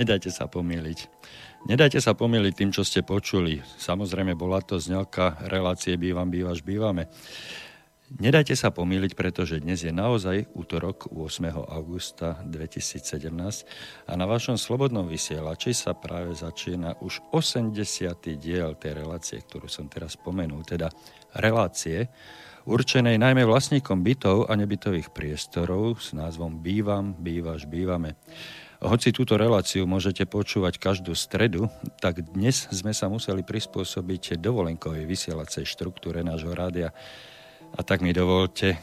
Nedajte sa pomýliť. Nedajte sa pomýliť tým, čo ste počuli. Samozrejme, bola to znelka relácie Bývam, bývaš, bývame. Nedajte sa pomýliť, pretože dnes je naozaj útorok 8. augusta 2017 a na vašom slobodnom vysielači sa práve začína už 80. diel tej relácie, ktorú som teraz spomenul, teda relácie určenej najmä vlastníkom bytov a nebytových priestorov s názvom Bývam, bývaš, bývame. Hoci túto reláciu môžete počúvať každú stredu, tak dnes sme sa museli prispôsobiť dovolenkovej vysielacej štruktúre nášho rádia a tak mi dovolte e,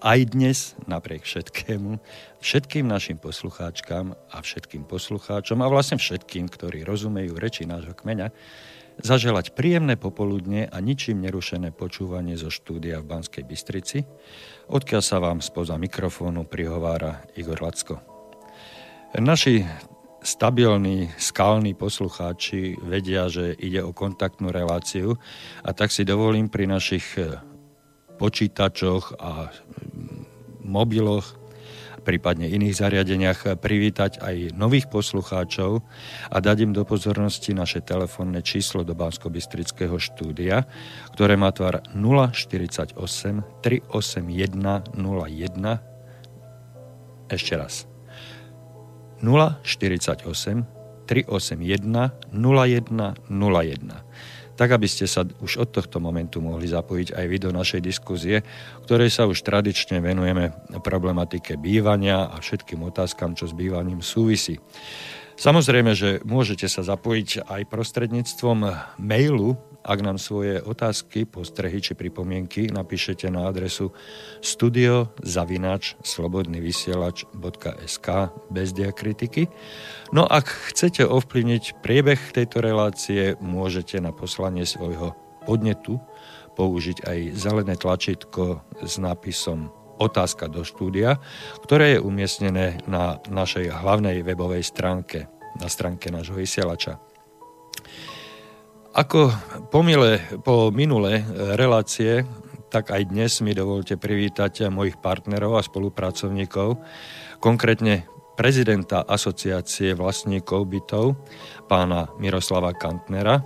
aj dnes, napriek všetkému, všetkým našim poslucháčkam a všetkým poslucháčom a vlastne všetkým, ktorí rozumejú reči nášho kmeňa, zaželať príjemné popoludne a ničím nerušené počúvanie zo štúdia v Banskej Bystrici, odkiaľ sa vám spoza mikrofónu prihovára Igor Lacko. Naši stabilní, skalní poslucháči vedia, že ide o kontaktnú reláciu a tak si dovolím pri našich počítačoch a mobiloch, prípadne iných zariadeniach privítať aj nových poslucháčov a dať im do pozornosti naše telefónne číslo do bansko štúdia, ktoré má tvar 048 381 01 ešte raz 048 381 0101 tak aby ste sa už od tohto momentu mohli zapojiť aj vy do našej diskuzie, ktorej sa už tradične venujeme problematike bývania a všetkým otázkam, čo s bývaním súvisí. Samozrejme, že môžete sa zapojiť aj prostredníctvom mailu, ak nám svoje otázky, postrehy či pripomienky napíšete na adresu studiozavinač.slobodnyvysielač.sk bez diakritiky. No ak chcete ovplyvniť priebeh tejto relácie, môžete na poslanie svojho podnetu použiť aj zelené tlačítko s nápisom otázka do štúdia, ktoré je umiestnené na našej hlavnej webovej stránke, na stránke nášho vysielača. Ako pomile, po minulé relácie, tak aj dnes mi dovolte privítať mojich partnerov a spolupracovníkov, konkrétne prezidenta asociácie vlastníkov bytov, pána Miroslava Kantnera,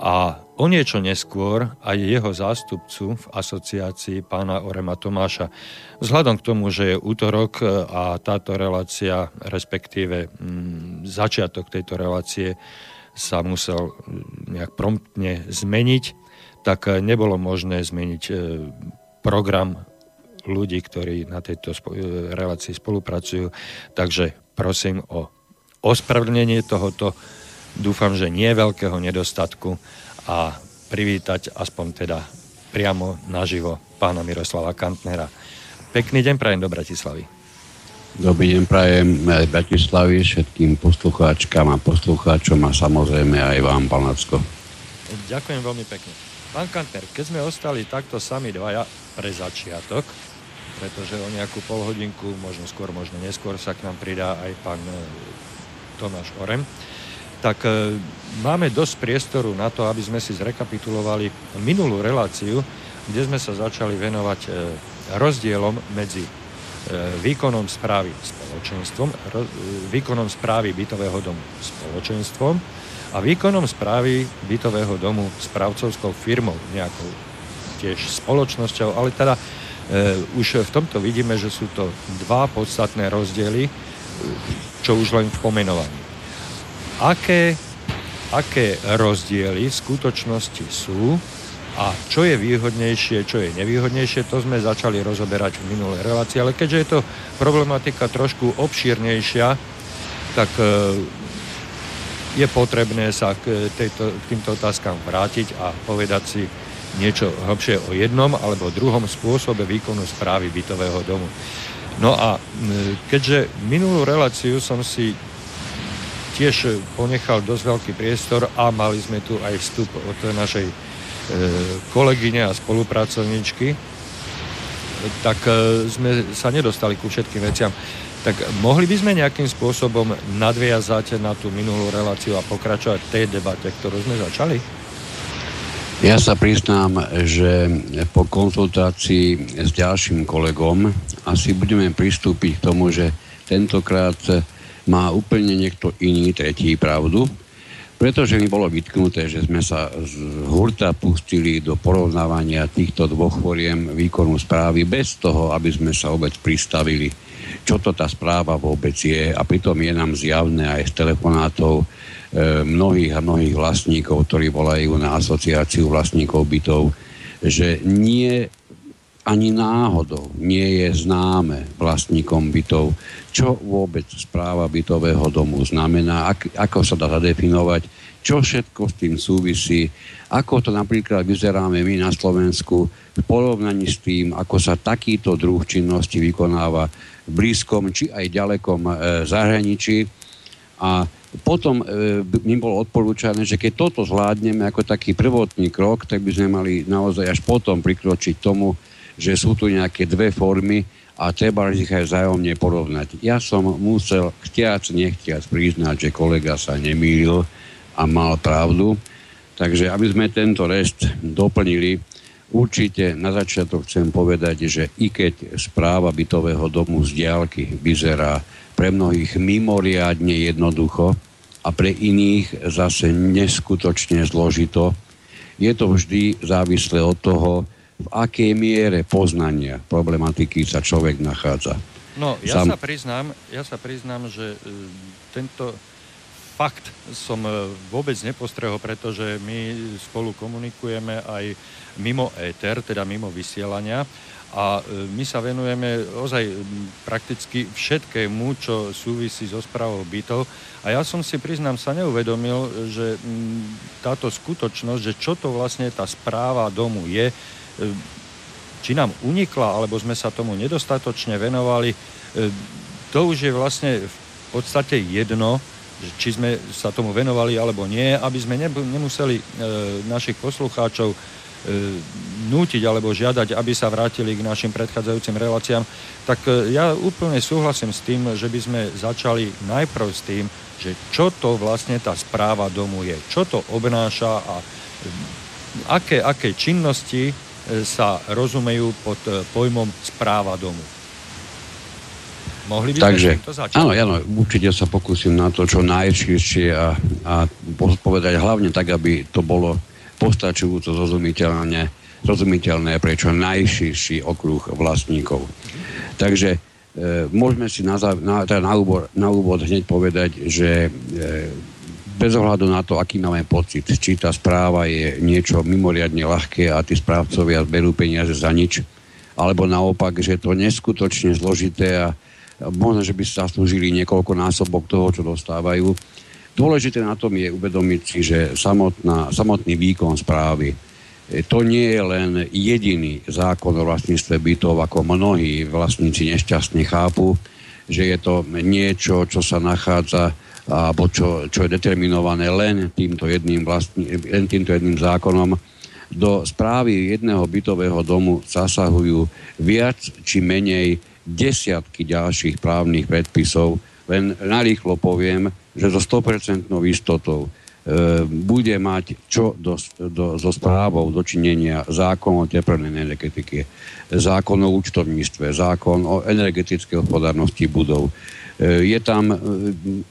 a o niečo neskôr aj jeho zástupcu v asociácii pána Orema Tomáša. Vzhľadom k tomu, že je útorok a táto relácia, respektíve mm, začiatok tejto relácie sa musel mm, nejak promptne zmeniť, tak nebolo možné zmeniť e, program ľudí, ktorí na tejto e, relácii spolupracujú. Takže prosím o ospravedlnenie tohoto dúfam, že nie veľkého nedostatku a privítať aspoň teda priamo naživo pána Miroslava Kantnera. Pekný deň prajem do Bratislavy. Dobrý deň prajem aj Bratislavy všetkým poslucháčkam a poslucháčom a samozrejme aj vám, pán Lacko. Ďakujem veľmi pekne. Pán Kantner, keď sme ostali takto sami dvaja pre začiatok, pretože o nejakú polhodinku, možno skôr, možno neskôr sa k nám pridá aj pán e, Tomáš Orem, tak e, máme dosť priestoru na to, aby sme si zrekapitulovali minulú reláciu, kde sme sa začali venovať e, rozdielom medzi výkonom správy spoločenstvom, výkonom správy bytového domu spoločenstvom a výkonom správy bytového domu správcovskou firmou, nejakou tiež spoločnosťou, ale teda e, už v tomto vidíme, že sú to dva podstatné rozdiely, čo už len v pomenovaní. Aké, aké rozdiely v skutočnosti sú a čo je výhodnejšie, čo je nevýhodnejšie, to sme začali rozoberať v minulej relácii, ale keďže je to problematika trošku obšírnejšia, tak e, je potrebné sa k, tejto, k týmto otázkam vrátiť a povedať si niečo hlbšie o jednom alebo druhom spôsobe výkonu správy bytového domu. No a keďže minulú reláciu som si tiež ponechal dosť veľký priestor a mali sme tu aj vstup od našej kolegyne a spolupracovničky, tak e, sme sa nedostali ku všetkým veciam. Tak mohli by sme nejakým spôsobom nadviazať na tú minulú reláciu a pokračovať v tej debate, ktorú sme začali? Ja sa priznám, že po konzultácii s ďalším kolegom asi budeme pristúpiť k tomu, že tentokrát má úplne niekto iný, tretí pravdu, pretože mi bolo vytknuté, že sme sa z hurta pustili do porovnávania týchto dvoch foriem výkonu správy bez toho, aby sme sa vôbec pristavili, čo to tá správa vôbec je? A pritom je nám zjavné aj z telefonátov e, mnohých a mnohých vlastníkov, ktorí volajú na asociáciu vlastníkov bytov, že nie ani náhodou nie je známe vlastníkom bytov, čo vôbec správa bytového domu znamená, ak, ako sa dá zadefinovať, čo všetko s tým súvisí, ako to napríklad vyzeráme my na Slovensku v porovnaní s tým, ako sa takýto druh činnosti vykonáva v blízkom či aj ďalekom e, zahraničí. A potom e, mi bolo odporúčané, že keď toto zvládneme ako taký prvotný krok, tak by sme mali naozaj až potom prikročiť tomu, že sú tu nejaké dve formy a treba ich aj vzájomne porovnať. Ja som musel chtiac, nechtiac priznať, že kolega sa nemýlil a mal pravdu. Takže aby sme tento rest doplnili, určite na začiatok chcem povedať, že i keď správa bytového domu z diálky vyzerá pre mnohých mimoriadne jednoducho a pre iných zase neskutočne zložito, je to vždy závislé od toho, v akej miere poznania problematiky sa človek nachádza. No, ja Sam... sa priznám, ja sa priznám, že uh, tento fakt som uh, vôbec nepostrehol, pretože my spolu komunikujeme aj mimo éter, teda mimo vysielania a uh, my sa venujeme ozaj prakticky všetkému, čo súvisí so správou bytov. A ja som si, priznám, sa neuvedomil, že táto skutočnosť, že čo to vlastne tá správa domu je, E, či nám unikla, alebo sme sa tomu nedostatočne venovali, e, to už je vlastne v podstate jedno, či sme sa tomu venovali alebo nie, aby sme nemuseli e, našich poslucháčov nútiť alebo žiadať, aby sa vrátili k našim predchádzajúcim reláciám, tak ja úplne súhlasím s tým, že by sme začali najprv s tým, že čo to vlastne tá správa domu je, čo to obnáša a aké, aké činnosti sa rozumejú pod e, pojmom správa domu. Mohli by Takže, to začať? Áno, áno, určite sa pokúsim na to čo najširšie a, a povedať hlavne tak, aby to bolo postačujúco zrozumiteľné, zrozumiteľné pre čo najširší okruh vlastníkov. Takže e, môžeme si na, na, teda na, úvod, na úvod hneď povedať, že e, bez ohľadu na to, aký máme pocit, či tá správa je niečo mimoriadne ľahké a tí správcovia berú peniaze za nič, alebo naopak, že je to neskutočne zložité a možno, že by sa slúžili niekoľko násobok toho, čo dostávajú. Dôležité na tom je uvedomiť si, že samotná, samotný výkon správy e, to nie je len jediný zákon o vlastníctve bytov, ako mnohí vlastníci nešťastne chápu, že je to niečo, čo sa nachádza alebo čo, čo je determinované len týmto jedným, vlastný, len týmto jedným zákonom, do správy jedného bytového domu zasahujú viac či menej desiatky ďalších právnych predpisov. Len narýchlo poviem, že so 100% istotou e, bude mať čo do, do, so správou dočinenia zákon o teplnej energetike, zákon o účtovníctve, zákon o energetickej hospodárnosti budov, je tam e,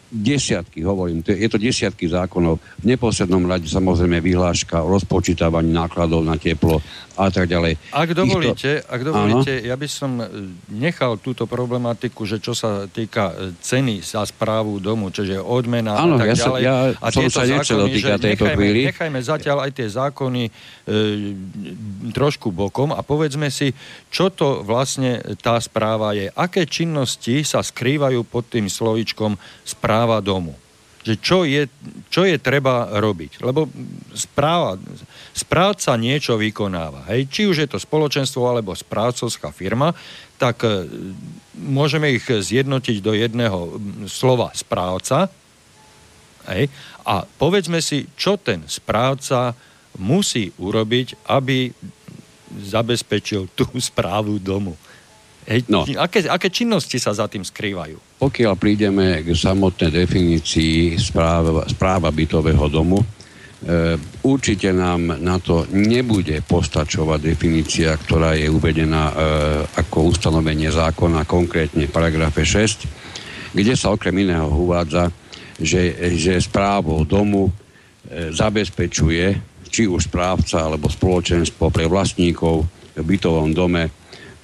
desiatky, hovorím, je to desiatky zákonov. V neposlednom rade samozrejme vyhláška o rozpočítavaní nákladov na teplo a tak ďalej. Ak dovolíte, ak dovolíte ja by som e, nechal túto problematiku, že čo sa týka ceny za správu domu, čiže odmena áno, a tak ja ďalej. Ja a som sa nechcel dotýkať tejto nechajme, chvíli. Nechajme zatiaľ aj tie zákony e, trošku bokom a povedzme si, čo to vlastne tá správa je. Aké činnosti sa skrývajú po pod tým slovičkom správa domu. Že čo je, čo je treba robiť. Lebo správa, správca niečo vykonáva. Hej? Či už je to spoločenstvo alebo správcovská firma, tak e, môžeme ich zjednotiť do jedného slova správca. Hej? A povedzme si, čo ten správca musí urobiť, aby zabezpečil tú správu domu. Hej, no. aké, aké činnosti sa za tým skrývajú? Pokiaľ prídeme k samotnej definícii správa, správa bytového domu, e, určite nám na to nebude postačovať definícia, ktorá je uvedená e, ako ustanovenie zákona, konkrétne v paragrafe 6. kde sa okrem iného uvádza, že, že správou domu e, zabezpečuje či už správca alebo spoločenstvo pre vlastníkov v bytovom dome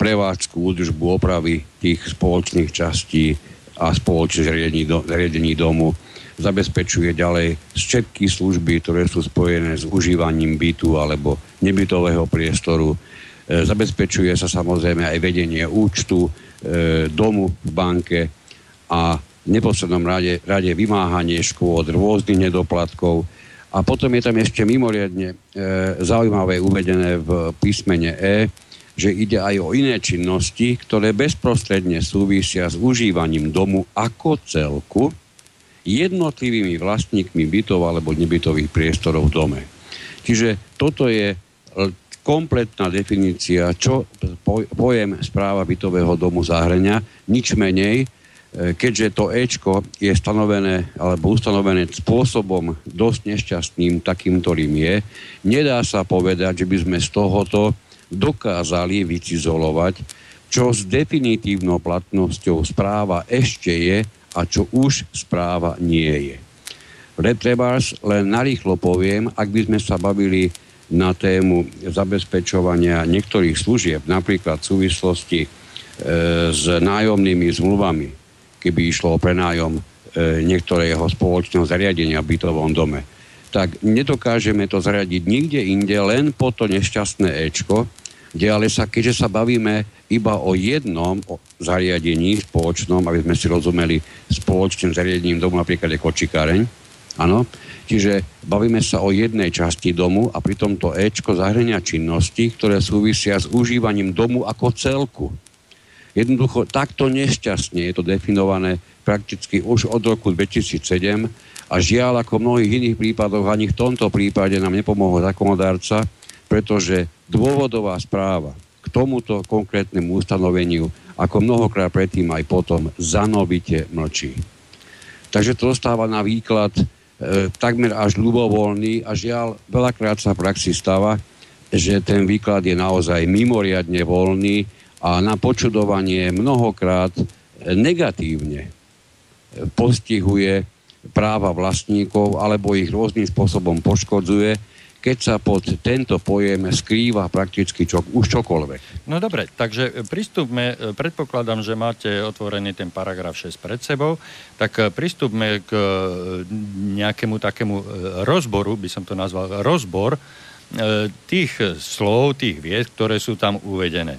prevádzku, údržbu, opravy tých spoločných častí a spoločných zariadení, do, zariadení domu. Zabezpečuje ďalej všetky služby, ktoré sú spojené s užívaním bytu alebo nebytového priestoru. E, zabezpečuje sa samozrejme aj vedenie účtu e, domu v banke a v neposlednom rade, rade vymáhanie škôd, rôznych nedoplatkov. A potom je tam ešte mimoriadne e, zaujímavé uvedené v písmene E, že ide aj o iné činnosti, ktoré bezprostredne súvisia s užívaním domu ako celku jednotlivými vlastníkmi bytov alebo nebytových priestorov v dome. Čiže toto je kompletná definícia, čo pojem správa bytového domu zahrania, nič menej, E, keďže to Ečko je stanovené alebo ustanovené spôsobom dosť nešťastným, takým, ktorým je, nedá sa povedať, že by sme z tohoto dokázali vycizolovať, čo s definitívnou platnosťou správa ešte je a čo už správa nie je. Retrebars len narýchlo poviem, ak by sme sa bavili na tému zabezpečovania niektorých služieb, napríklad v súvislosti e, s nájomnými zmluvami, keby išlo o prenájom e, niektorého spoločného zariadenia v bytovom dome, tak nedokážeme to zariadiť nikde inde, len po to nešťastné Ečko, kde ale sa, keďže sa bavíme iba o jednom zariadení spoločnom, aby sme si rozumeli spoločným zariadením domu, napríklad je kočikáreň, áno, čiže bavíme sa o jednej časti domu a pri tomto Ečko zahrania činnosti, ktoré súvisia s užívaním domu ako celku. Jednoducho takto nešťastne je to definované prakticky už od roku 2007 a žiaľ ako v mnohých iných prípadoch ani v tomto prípade nám nepomohol zákonodárca, pretože dôvodová správa k tomuto konkrétnemu ustanoveniu ako mnohokrát predtým aj potom zanovite mlčí. Takže to dostáva na výklad e, takmer až ľubovoľný a žiaľ veľakrát sa v praxi stáva, že ten výklad je naozaj mimoriadne voľný a na počudovanie mnohokrát negatívne postihuje práva vlastníkov alebo ich rôznym spôsobom poškodzuje, keď sa pod tento pojem skrýva prakticky čo, už čokoľvek. No dobre, takže pristúpme, predpokladám, že máte otvorený ten paragraf 6 pred sebou, tak pristúpme k nejakému takému rozboru, by som to nazval rozbor, tých slov, tých vied, ktoré sú tam uvedené.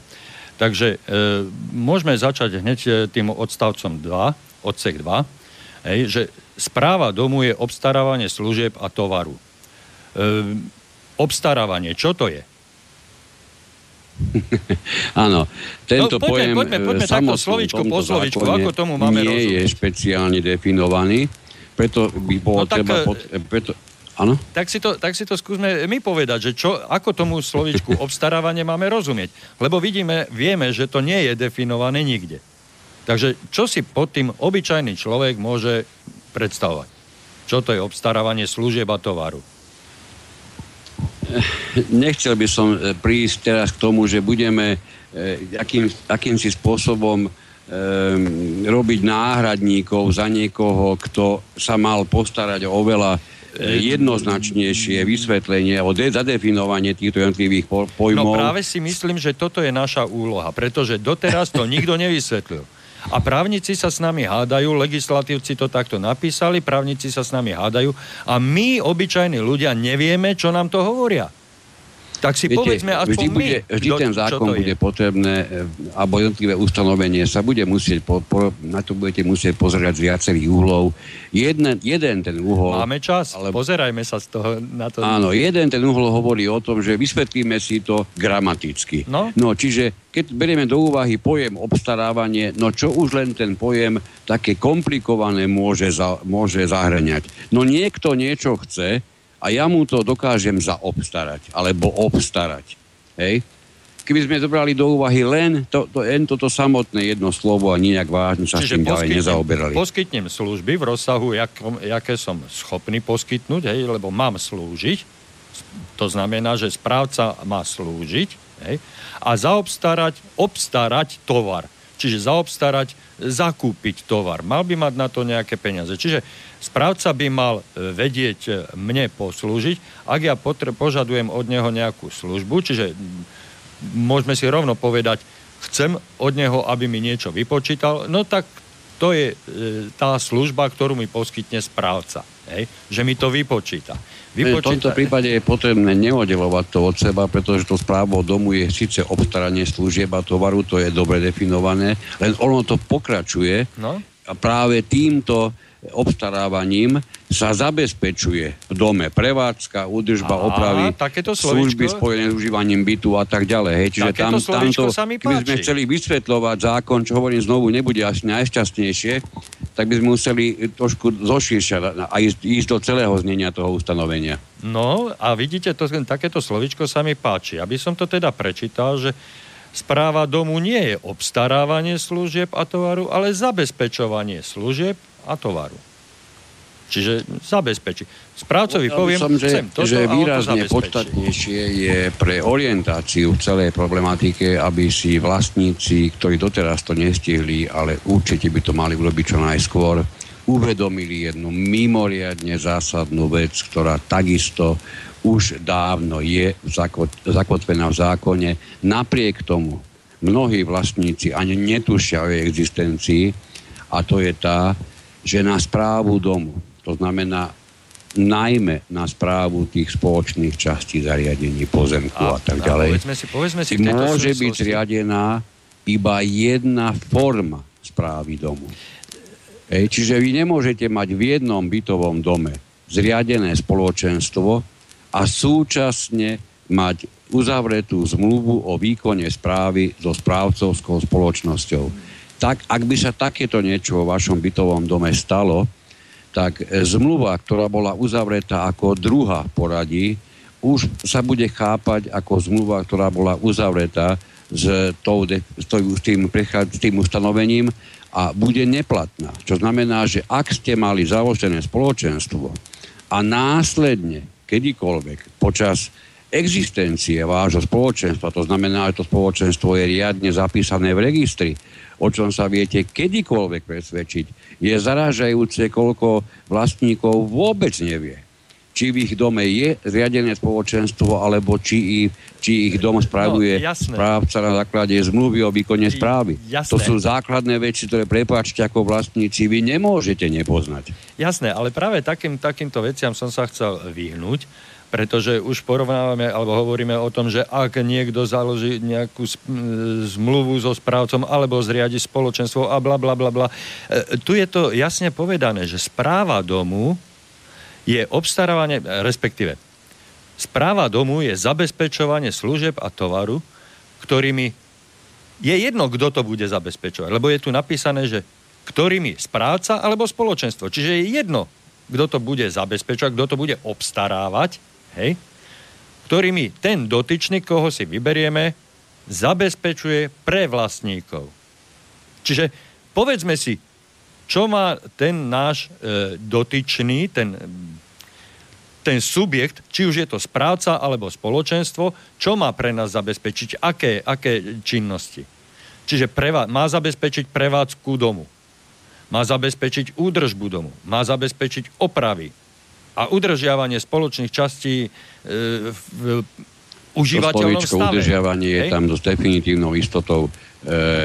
Takže e, môžeme začať hneď e, tým odstavcom 2, odsek 2, hej, že správa domu je obstarávanie služieb a tovaru. E, obstarávanie, čo to je? Áno, tento no, poďme, pojem poďme, poďme takto slovičko po slovičku, ako tomu máme nie rozumieť. je špeciálne definovaný, preto by bolo no, treba... Tak, pod, preto, Áno? Tak si, to, tak si to skúsme my povedať, že čo, ako tomu slovičku obstarávanie máme rozumieť. Lebo vidíme, vieme, že to nie je definované nikde. Takže čo si pod tým obyčajný človek môže predstavovať? Čo to je obstarávanie služieb a tovaru? Nechcel by som e, prísť teraz k tomu, že budeme e, akým, akýmsi spôsobom e, robiť náhradníkov za niekoho, kto sa mal postarať o oveľa jednoznačnejšie vysvetlenie alebo zadefinovanie týchto jednotlivých pojmov. No práve si myslím, že toto je naša úloha, pretože doteraz to nikto nevysvetlil. A právnici sa s nami hádajú, legislatívci to takto napísali, právnici sa s nami hádajú a my, obyčajní ľudia, nevieme, čo nám to hovoria. Tak si Viete, povedzme aspoň vždy, bude, vždy ten zákon bude potrebné, e, alebo jednotlivé ustanovenie sa bude musieť, po, po, na to budete musieť pozerať z viacerých uhlov. Jeden, jeden ten uhol... Máme čas, ale, pozerajme sa z toho na to. Áno, jeden ten uhol hovorí o tom, že vysvetlíme si to gramaticky. No? no čiže keď berieme do úvahy pojem obstarávanie, no čo už len ten pojem také komplikované môže, za, môže zahrňať. No niekto niečo chce, a ja mu to dokážem zaobstarať, alebo obstarať. Hej? Keby sme zobrali do úvahy len, to, to, len toto samotné jedno slovo a nejak vážne sa Čiže s tým ďalej nezaoberali. Poskytnem služby v rozsahu, jak, jaké som schopný poskytnúť, hej, lebo mám slúžiť. To znamená, že správca má slúžiť hej, a zaobstarať, obstarať tovar. Čiže zaobstarať, zakúpiť tovar. Mal by mať na to nejaké peniaze. Čiže správca by mal e, vedieť e, mne poslúžiť, ak ja potre- požadujem od neho nejakú službu, čiže môžeme si rovno povedať, chcem od neho, aby mi niečo vypočítal, no tak to je e, tá služba, ktorú mi poskytne správca. Hej? Že mi to vypočíta. Vypočíta. V tomto prípade je potrebné neoddelovať to od seba, pretože to správou domu je síce obstaranie služieb a tovaru, to je dobre definované, len ono to pokračuje no? a práve týmto obstarávaním sa zabezpečuje v dome prevádzka, údržba, Aha, opravy, služby spojené s užívaním bytu a tak ďalej. Hej. Čiže tam, tamto, keby sme chceli vysvetľovať zákon, čo hovorím znovu, nebude asi najšťastnejšie, tak by sme museli trošku zošíršať a ísť, ísť do celého znenia toho ustanovenia. No a vidíte, to, takéto slovičko sa mi páči. Aby som to teda prečítal, že správa domu nie je obstarávanie služieb a tovaru, ale zabezpečovanie služieb a tovaru. Čiže zabezpečí. Správcovi poviem, som, že, chcem toto že výrazne podstatnejšie je pre orientáciu v celej problematike, aby si vlastníci, ktorí doteraz to nestihli, ale určite by to mali urobiť čo najskôr, uvedomili jednu mimoriadne zásadnú vec, ktorá takisto už dávno je zakotvená v zákone. Napriek tomu mnohí vlastníci ani netušia o jej existencii a to je tá, že na správu domu, to znamená najmä na správu tých spoločných častí zariadení pozemku a, a tak ďalej, povedzme si, povedzme si môže byť zriadená iba jedna forma správy domu. Ej, čiže vy nemôžete mať v jednom bytovom dome zriadené spoločenstvo a súčasne mať uzavretú zmluvu o výkone správy so správcovskou spoločnosťou tak ak by sa takéto niečo vo vašom bytovom dome stalo, tak e, zmluva, ktorá bola uzavretá ako druhá poradí, už sa bude chápať ako zmluva, ktorá bola uzavretá s, tou, s, tým, s tým ustanovením a bude neplatná. Čo znamená, že ak ste mali založené spoločenstvo a následne kedykoľvek počas existencie vášho spoločenstva, to znamená, že to spoločenstvo je riadne zapísané v registri, o čom sa viete kedykoľvek presvedčiť, je zarážajúce, koľko vlastníkov vôbec nevie, či v ich dome je zriadené spoločenstvo, alebo či, ich, či ich dom spravuje no, správca na základe zmluvy o výkone správy. Jasné. To sú základné veci, ktoré prepáčte ako vlastníci, vy nemôžete nepoznať. Jasné, ale práve takým, takýmto veciam som sa chcel vyhnúť, pretože už porovnávame alebo hovoríme o tom, že ak niekto založí nejakú zmluvu so správcom alebo zriadi spoločenstvo a bla bla bla bla. E, tu je to jasne povedané, že správa domu je obstarávanie, respektíve správa domu je zabezpečovanie služeb a tovaru, ktorými je jedno, kto to bude zabezpečovať, lebo je tu napísané, že ktorými správca alebo spoločenstvo. Čiže je jedno, kto to bude zabezpečovať, kto to bude obstarávať hej, ktorými ten dotyčný, koho si vyberieme, zabezpečuje pre vlastníkov. Čiže povedzme si, čo má ten náš e, dotyčný, ten, ten subjekt, či už je to správca alebo spoločenstvo, čo má pre nás zabezpečiť, aké, aké činnosti. Čiže prevá- má zabezpečiť prevádzku domu, má zabezpečiť údržbu domu, má zabezpečiť opravy, a udržiavanie spoločných častí e, v užívateľnom to stave. udržiavanie je tam s definitívnou istotou e,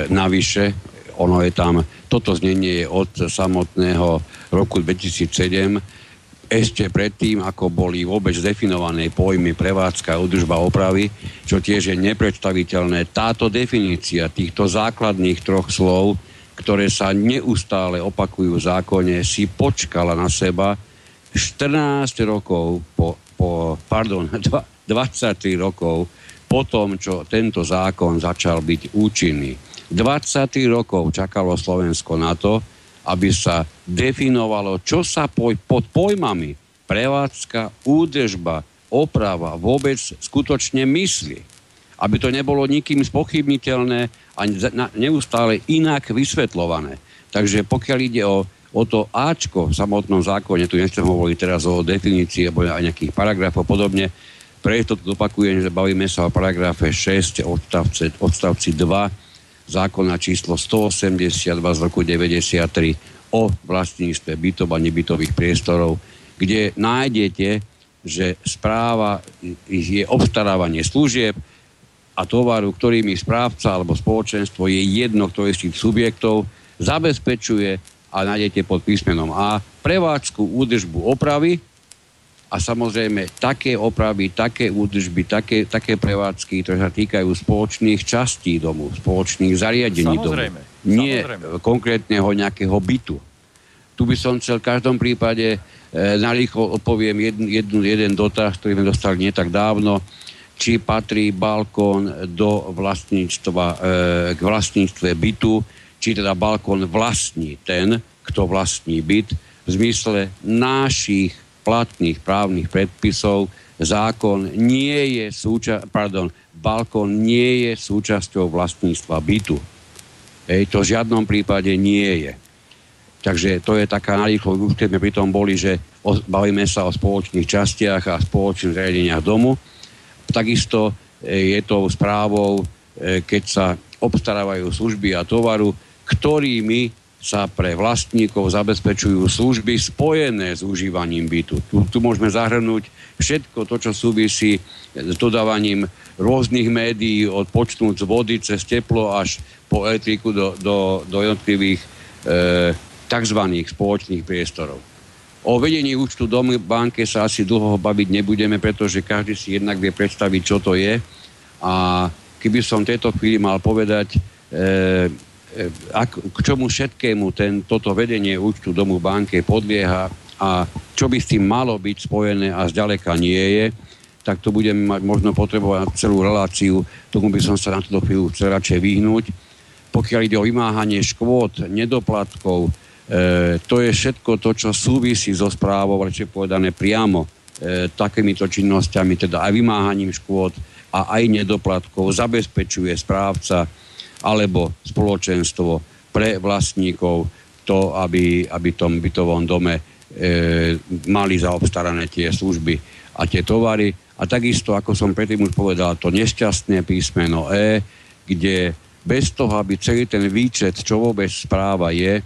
navyše. Ono je tam, toto znenie je od samotného roku 2007 ešte predtým, ako boli vôbec definované pojmy prevádzka, udržba opravy, čo tiež je nepredstaviteľné. Táto definícia týchto základných troch slov, ktoré sa neustále opakujú v zákone, si počkala na seba 14 rokov po, po pardon, 23 rokov po tom, čo tento zákon začal byť účinný. 23 rokov čakalo Slovensko na to, aby sa definovalo, čo sa pod pojmami prevádzka, údržba, oprava vôbec skutočne myslí. Aby to nebolo nikým spochybniteľné a neustále inak vysvetľované. Takže pokiaľ ide o o to Ačko v samotnom zákone, tu nechcem hovoriť teraz o definícii alebo aj nejakých paragrafov podobne, preto to opakujem, že bavíme sa o paragrafe 6 odstavce, odstavci 2 zákona číslo 182 z roku 93 o vlastníctve bytov a nebytových priestorov, kde nájdete, že správa je obstarávanie služieb a tovaru, ktorými správca alebo spoločenstvo je jedno, kto je subjektov, zabezpečuje a nájdete pod písmenom A prevádzku, údržbu, opravy a samozrejme také opravy, také údržby, také, také prevádzky, ktoré sa týkajú spoločných častí domu, spoločných zariadení samozrejme, domu. Nie samozrejme. konkrétneho nejakého bytu. Tu by som chcel v každom prípade e, narýchlo odpoviem jedn, jednu, jeden dotaz, ktorý sme dostali nie tak dávno, či patrí balkón do vlastníctva, e, k vlastníctve bytu, či teda balkón vlastní ten, kto vlastní byt, v zmysle našich platných právnych predpisov zákon nie je súča- pardon, balkón nie je súčasťou vlastníctva bytu. Ej, to v žiadnom prípade nie je. Takže to je taká narýchlo, už keď sme pri tom boli, že o, bavíme sa o spoločných častiach a spoločných zariadeniach domu. Takisto e, je to správou, e, keď sa obstarávajú služby a tovaru, ktorými sa pre vlastníkov zabezpečujú služby spojené s užívaním bytu. Tu, tu môžeme zahrnúť všetko to, čo súvisí s dodávaním rôznych médií, od počnúť z vody cez teplo až po elektriku do, do, do jednotlivých e, tzv. spoločných priestorov. O vedení účtu domy banke sa asi dlho baviť nebudeme, pretože každý si jednak vie predstaviť, čo to je. A keby som v tejto chvíli mal povedať, E, ak, k čomu všetkému ten, toto vedenie účtu domu banke podlieha a čo by s tým malo byť spojené a zďaleka nie je, tak to budeme mať možno potrebovať celú reláciu, tomu by som sa na túto chvíľu chcel radšej vyhnúť. Pokiaľ ide o vymáhanie škôd, nedoplatkov, e, to je všetko to, čo súvisí so správou, radšej povedané priamo e, takýmito činnosťami, teda aj vymáhaním škôd a aj nedoplatkov zabezpečuje správca alebo spoločenstvo pre vlastníkov to, aby, aby v tom bytovom dome e, mali zaobstarané tie služby a tie tovary. A takisto, ako som predtým už povedal, to nešťastné písmeno E, kde bez toho, aby celý ten výčet, čo vôbec správa je,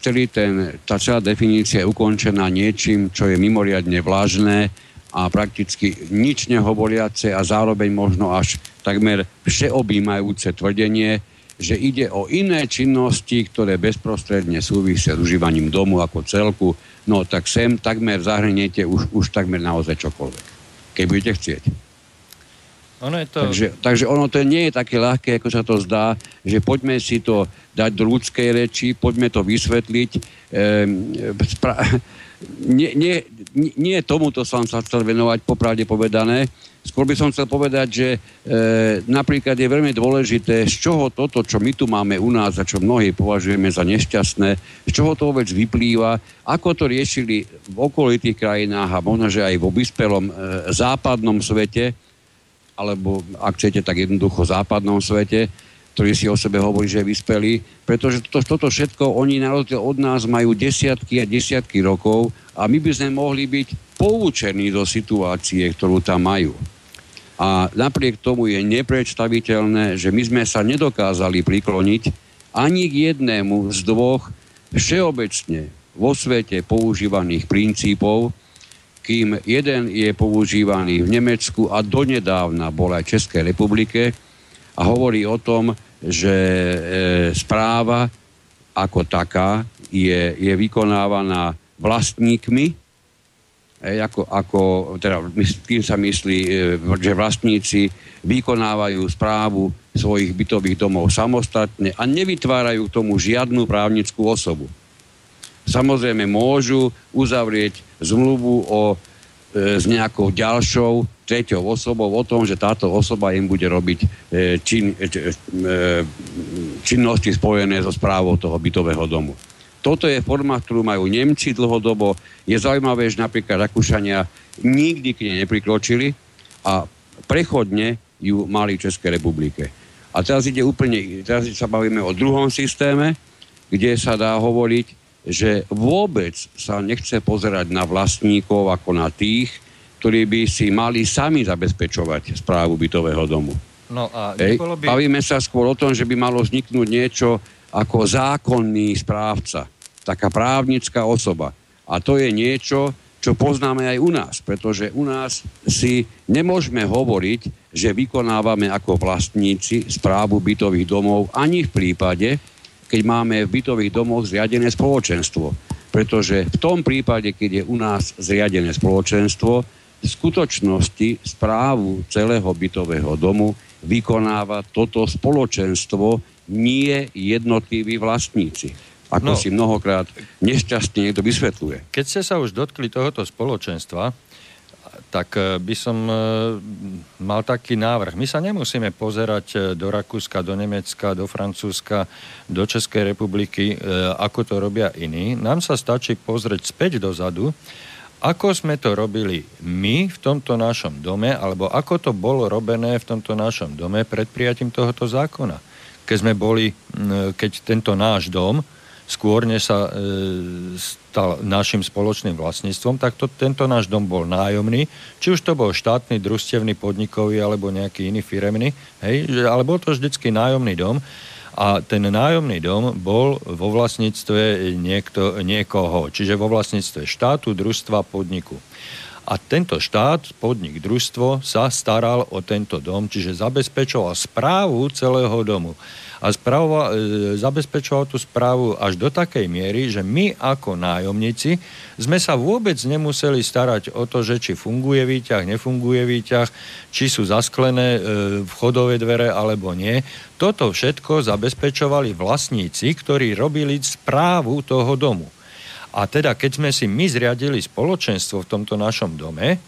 celý ten, tá celá definícia je ukončená niečím, čo je mimoriadne vlážne a prakticky nič nehovoriace a zároveň možno až takmer všeobjímajúce tvrdenie, že ide o iné činnosti, ktoré bezprostredne súvisia s užívaním domu ako celku, no tak sem takmer zahrniete už, už takmer naozaj čokoľvek, keď budete chcieť. Ono je to... takže, takže ono to nie je také ľahké, ako sa to zdá, že poďme si to dať do ľudskej reči, poďme to vysvetliť. Ehm, spra- nie, nie, nie tomuto som sa chcel venovať, popravde povedané, Skôr by som chcel povedať, že e, napríklad je veľmi dôležité, z čoho toto, čo my tu máme u nás a čo mnohí považujeme za nešťastné, z čoho to vôbec vyplýva, ako to riešili v okolitých krajinách a možno, že aj vo vyspelom e, západnom svete, alebo ak chcete, tak jednoducho západnom svete, ktorý si o sebe hovorí, že je vyspelý, pretože toto, toto všetko oni na rozdiel od nás majú desiatky a desiatky rokov a my by sme mohli byť poučení do situácie, ktorú tam majú. A napriek tomu je nepredstaviteľné, že my sme sa nedokázali prikloniť ani k jednému z dvoch všeobecne vo svete používaných princípov, kým jeden je používaný v Nemecku a donedávna bol aj Českej republike a hovorí o tom, že e, správa ako taká je, je vykonávaná vlastníkmi ako, ako, teda, tým sa myslí, e, že vlastníci vykonávajú správu svojich bytových domov samostatne a nevytvárajú k tomu žiadnu právnickú osobu. Samozrejme môžu uzavrieť zmluvu o, e, s nejakou ďalšou treťou osobou o tom, že táto osoba im bude robiť e, čin, e, e, činnosti spojené so správou toho bytového domu. Toto je forma, ktorú majú Nemci dlhodobo. Je zaujímavé, že napríklad Rakúšania nikdy k nej neprikročili a prechodne ju mali v Českej republike. A teraz ide úplne, teraz sa bavíme o druhom systéme, kde sa dá hovoriť, že vôbec sa nechce pozerať na vlastníkov ako na tých, ktorí by si mali sami zabezpečovať správu bytového domu. No a by... Bavíme sa skôr o tom, že by malo vzniknúť niečo ako zákonný správca, taká právnická osoba. A to je niečo, čo poznáme aj u nás, pretože u nás si nemôžeme hovoriť, že vykonávame ako vlastníci správu bytových domov ani v prípade, keď máme v bytových domoch zriadené spoločenstvo. Pretože v tom prípade, keď je u nás zriadené spoločenstvo, v skutočnosti správu celého bytového domu vykonáva toto spoločenstvo, nie jednotliví vlastníci ako no, si mnohokrát nešťastne niekto vysvetľuje. Keď ste sa už dotkli tohoto spoločenstva, tak e, by som e, mal taký návrh. My sa nemusíme pozerať e, do Rakúska, do Nemecka, do Francúzska, do Českej republiky, ako to robia iní. Nám sa stačí pozrieť späť dozadu, ako sme to robili my v tomto našom dome, alebo ako to bolo robené v tomto našom dome pred prijatím tohoto zákona. Keď sme boli, keď tento náš dom, skôr než sa e, stal našim spoločným vlastníctvom, tak to, tento náš dom bol nájomný, či už to bol štátny, družstevný, podnikový alebo nejaký iný firemný, hej, ale bol to vždycky nájomný dom. A ten nájomný dom bol vo vlastníctve niekto, niekoho, čiže vo vlastníctve štátu, družstva, podniku. A tento štát, podnik, družstvo sa staral o tento dom, čiže zabezpečoval správu celého domu a správova, e, zabezpečoval tú správu až do takej miery, že my ako nájomníci sme sa vôbec nemuseli starať o to, že či funguje výťah, nefunguje výťah, či sú zasklené e, vchodové dvere alebo nie. Toto všetko zabezpečovali vlastníci, ktorí robili správu toho domu. A teda, keď sme si my zriadili spoločenstvo v tomto našom dome,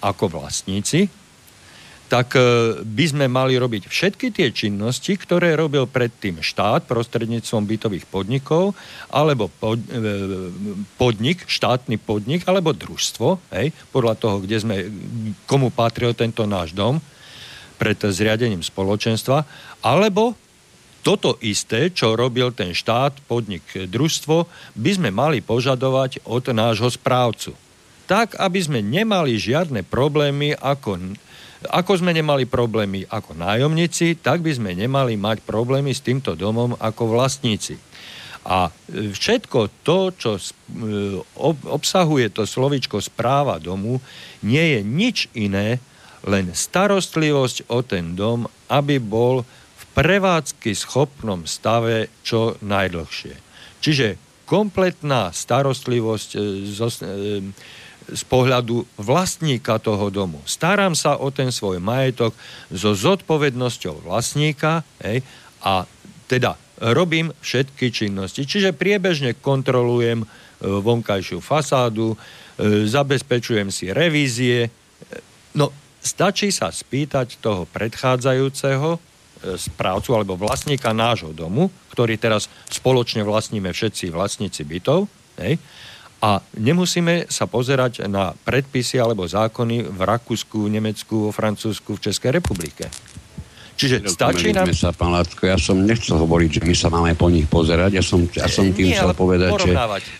ako vlastníci, tak e, by sme mali robiť všetky tie činnosti, ktoré robil predtým štát prostredníctvom bytových podnikov, alebo e, podnik, štátny podnik, alebo družstvo, hej, podľa toho, kde sme, komu patril tento náš dom, pred zriadením spoločenstva, alebo toto isté, čo robil ten štát, podnik, družstvo, by sme mali požadovať od nášho správcu. Tak, aby sme nemali žiadne problémy ako ako sme nemali problémy ako nájomníci, tak by sme nemali mať problémy s týmto domom ako vlastníci. A e, všetko to, čo e, obsahuje to slovičko správa domu, nie je nič iné, len starostlivosť o ten dom, aby bol prevádzky schopnom stave čo najdlhšie. Čiže kompletná starostlivosť e, z pohľadu vlastníka toho domu. Starám sa o ten svoj majetok so zodpovednosťou vlastníka hej, a teda robím všetky činnosti. Čiže priebežne kontrolujem e, vonkajšiu fasádu, e, zabezpečujem si revízie. E, no, stačí sa spýtať toho predchádzajúceho správcu alebo vlastníka nášho domu, ktorý teraz spoločne vlastníme všetci vlastníci bytov, hej, a nemusíme sa pozerať na predpisy alebo zákony v Rakúsku, Nemecku, vo Francúzsku, v Českej republike. Čiže stačí nám... sa, pán Látko, ja som nechcel hovoriť, že my sa máme po nich pozerať, ja som, ja som tým Nie, chcel povedať, že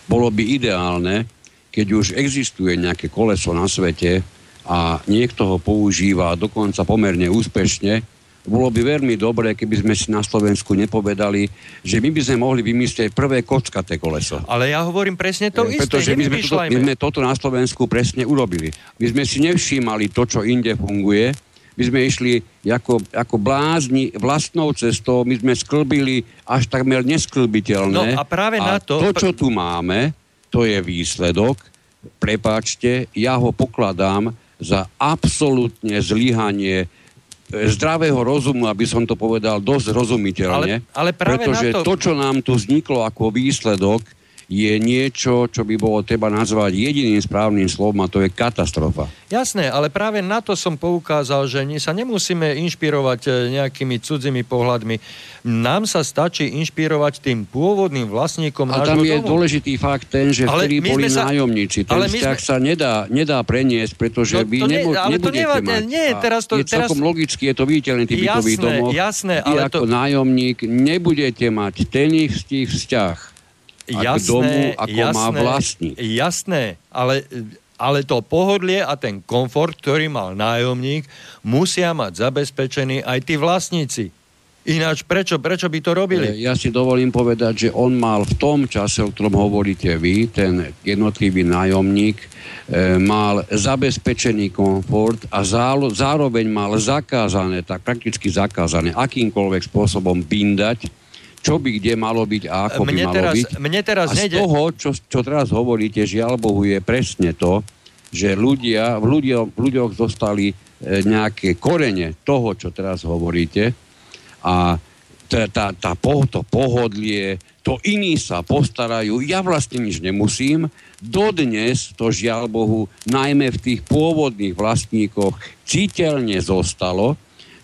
bolo by ideálne, keď už existuje nejaké koleso na svete a niekto ho používa dokonca pomerne úspešne, bolo by veľmi dobré, keby sme si na Slovensku nepovedali, že my by sme mohli vymyslieť prvé kockaté koleso. Ale ja hovorím presne to isté. Pretože my sme, toto, my sme toto na Slovensku presne urobili. My sme si nevšímali to, čo inde funguje. My sme išli ako, ako blázni vlastnou cestou, my sme sklbili až takmer nesklbiteľné. No a práve a na to... to, čo tu máme, to je výsledok. Prepáčte, ja ho pokladám za absolútne zlyhanie zdravého rozumu, aby som to povedal dosť rozumiteľne. Ale, ale práve pretože to... to, čo nám tu vzniklo ako výsledok, je niečo, čo by bolo treba nazvať jediným správnym slovom a to je katastrofa. Jasné, ale práve na to som poukázal, že sa nemusíme inšpirovať e, nejakými cudzými pohľadmi. Nám sa stačí inšpirovať tým pôvodným vlastníkom A tam je domu. dôležitý fakt ten, že ale vtedy boli sa, nájomníci. Ten vzťah sme... sa nedá, nedá preniesť, pretože no, vy nebo, ne, nebudete to nevá, mať. Nie, teraz to, je teraz... celkom logicky, je to viditeľný bytový domov. Jasné, ale ako to... nájomník nebudete mať ten istý vzťah jasné, k domu, ako jasné, má vlastník. Jasné, ale ale to pohodlie a ten komfort, ktorý mal nájomník, musia mať zabezpečený aj tí vlastníci. Ináč prečo, prečo by to robili? Ja si dovolím povedať, že on mal v tom čase, o ktorom hovoríte vy, ten jednotlivý nájomník, e, mal zabezpečený komfort a zálo, zároveň mal zakázané, tak prakticky zakázané, akýmkoľvek spôsobom bindať, čo by kde malo byť a ako mne by malo teraz, byť. Mne teraz a z nejde... toho, čo, čo teraz hovoríte, žiaľ Bohu, je presne to, že ľudia, v, ľudia, v ľuďoch zostali e, nejaké korene toho, čo teraz hovoríte a tá, tá, tá, to pohodlie, to iní sa postarajú, ja vlastne nič nemusím. Dodnes to žiaľ Bohu, najmä v tých pôvodných vlastníkoch, citeľne zostalo,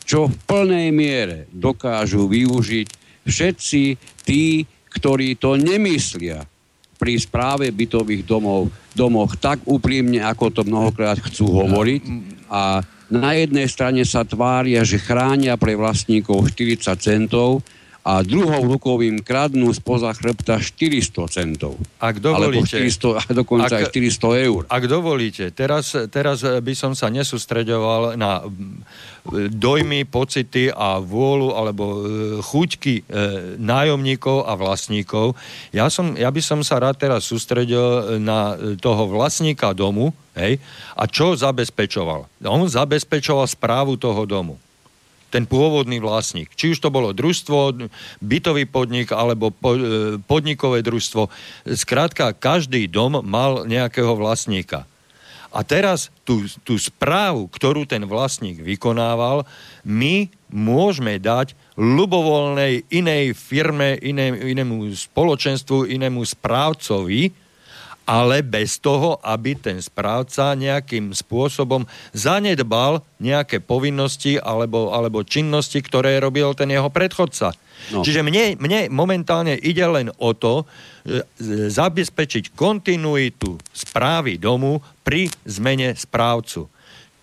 čo v plnej miere dokážu využiť všetci tí, ktorí to nemyslia pri správe bytových domov, domoch tak úprimne, ako to mnohokrát chcú hovoriť. A na jednej strane sa tvária, že chránia pre vlastníkov 40 centov a druhou rukou im kradnú spoza chrbta 400 centov. Ak dovolíte, Alebo 400, a dokonca ak, aj 400 eur. Ak dovolíte, teraz, teraz by som sa nesústreďoval na dojmy, pocity a vôľu alebo e, chuťky e, nájomníkov a vlastníkov. Ja, som, ja by som sa rád teraz sústredil na toho vlastníka domu hej, a čo zabezpečoval. On zabezpečoval správu toho domu ten pôvodný vlastník. Či už to bolo družstvo, bytový podnik alebo e, podnikové družstvo. Skrátka, každý dom mal nejakého vlastníka. A teraz tú, tú správu, ktorú ten vlastník vykonával, my môžeme dať ľubovoľnej inej firme, iné, inému spoločenstvu, inému správcovi, ale bez toho, aby ten správca nejakým spôsobom zanedbal nejaké povinnosti alebo, alebo činnosti, ktoré robil ten jeho predchodca. No. Čiže mne, mne momentálne ide len o to, e, zabezpečiť kontinuitu správy domu pri zmene správcu.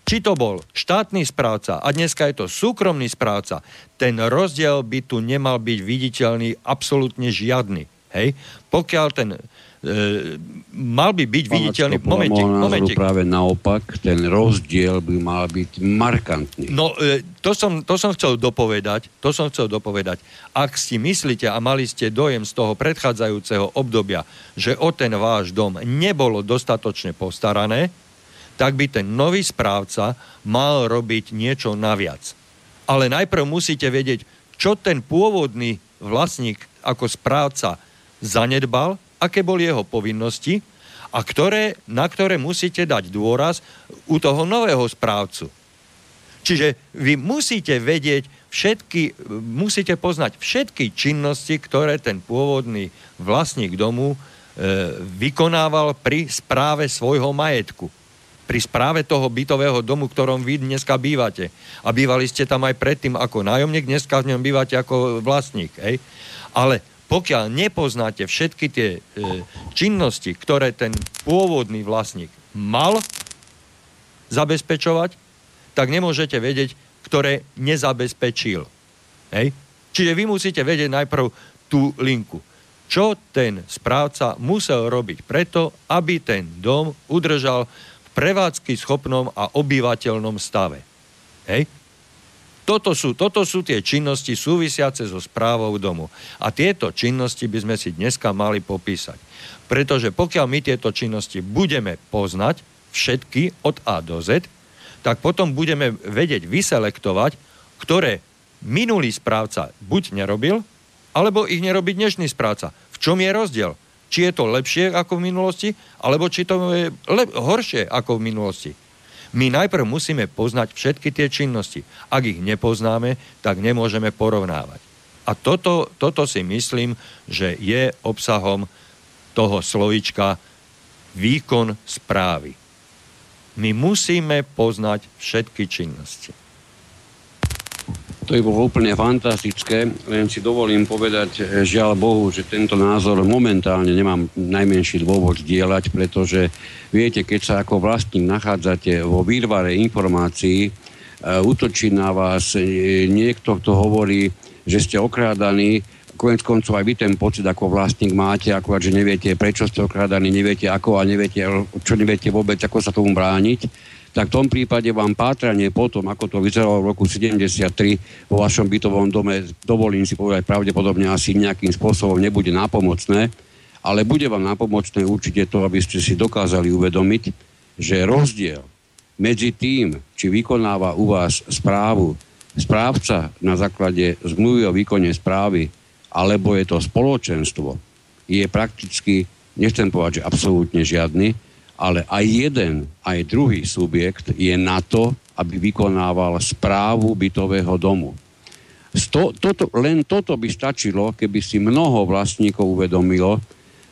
Či to bol štátny správca a dneska je to súkromný správca, ten rozdiel by tu nemal byť viditeľný absolútne žiadny. Hej? Pokiaľ ten mal by byť viditeľný... Momentik, momentik. práve naopak, ten rozdiel by mal byť markantný. No, e, to, som, to som chcel dopovedať, to som chcel dopovedať. Ak si myslíte a mali ste dojem z toho predchádzajúceho obdobia, že o ten váš dom nebolo dostatočne postarané, tak by ten nový správca mal robiť niečo naviac. Ale najprv musíte vedieť, čo ten pôvodný vlastník ako správca zanedbal aké boli jeho povinnosti a ktoré, na ktoré musíte dať dôraz u toho nového správcu. Čiže vy musíte vedieť všetky, musíte poznať všetky činnosti, ktoré ten pôvodný vlastník domu e, vykonával pri správe svojho majetku. Pri správe toho bytového domu, ktorom vy dneska bývate. A bývali ste tam aj predtým ako nájomník, dneska v ňom bývate ako vlastník. Hej? Ale pokiaľ nepoznáte všetky tie e, činnosti, ktoré ten pôvodný vlastník mal zabezpečovať, tak nemôžete vedieť, ktoré nezabezpečil. Hej? Čiže vy musíte vedieť najprv tú linku. Čo ten správca musel robiť preto, aby ten dom udržal v prevádzky schopnom a obyvateľnom stave. Hej? Toto sú, toto sú tie činnosti súvisiace so správou domu. A tieto činnosti by sme si dneska mali popísať. Pretože pokiaľ my tieto činnosti budeme poznať, všetky od A do Z, tak potom budeme vedieť vyselektovať, ktoré minulý správca buď nerobil, alebo ich nerobí dnešný správca. V čom je rozdiel? Či je to lepšie ako v minulosti, alebo či to je lep- horšie ako v minulosti. My najprv musíme poznať všetky tie činnosti. Ak ich nepoznáme, tak nemôžeme porovnávať. A toto, toto si myslím, že je obsahom toho slovička výkon správy. My musíme poznať všetky činnosti. To je bolo úplne fantastické, len si dovolím povedať, eh, žiaľ Bohu, že tento názor momentálne nemám najmenší dôvod dielať, pretože viete, keď sa ako vlastník nachádzate vo výrvare informácií, uh, útočí na vás uh, niekto, kto hovorí, že ste okrádaní konec koncov aj vy ten pocit ako vlastník máte, akurát, že neviete, prečo ste okradaní, neviete ako a neviete, čo neviete vôbec, ako sa tomu brániť, tak v tom prípade vám pátranie potom, ako to vyzeralo v roku 73 vo vašom bytovom dome, dovolím si povedať pravdepodobne asi nejakým spôsobom nebude nápomocné, ale bude vám nápomocné určite to, aby ste si dokázali uvedomiť, že rozdiel medzi tým, či vykonáva u vás správu správca na základe zmluvy o výkone správy alebo je to spoločenstvo, je prakticky, nechcem povedať, že absolútne žiadny, ale aj jeden, aj druhý subjekt je na to, aby vykonával správu bytového domu. Sto, toto, len toto by stačilo, keby si mnoho vlastníkov uvedomilo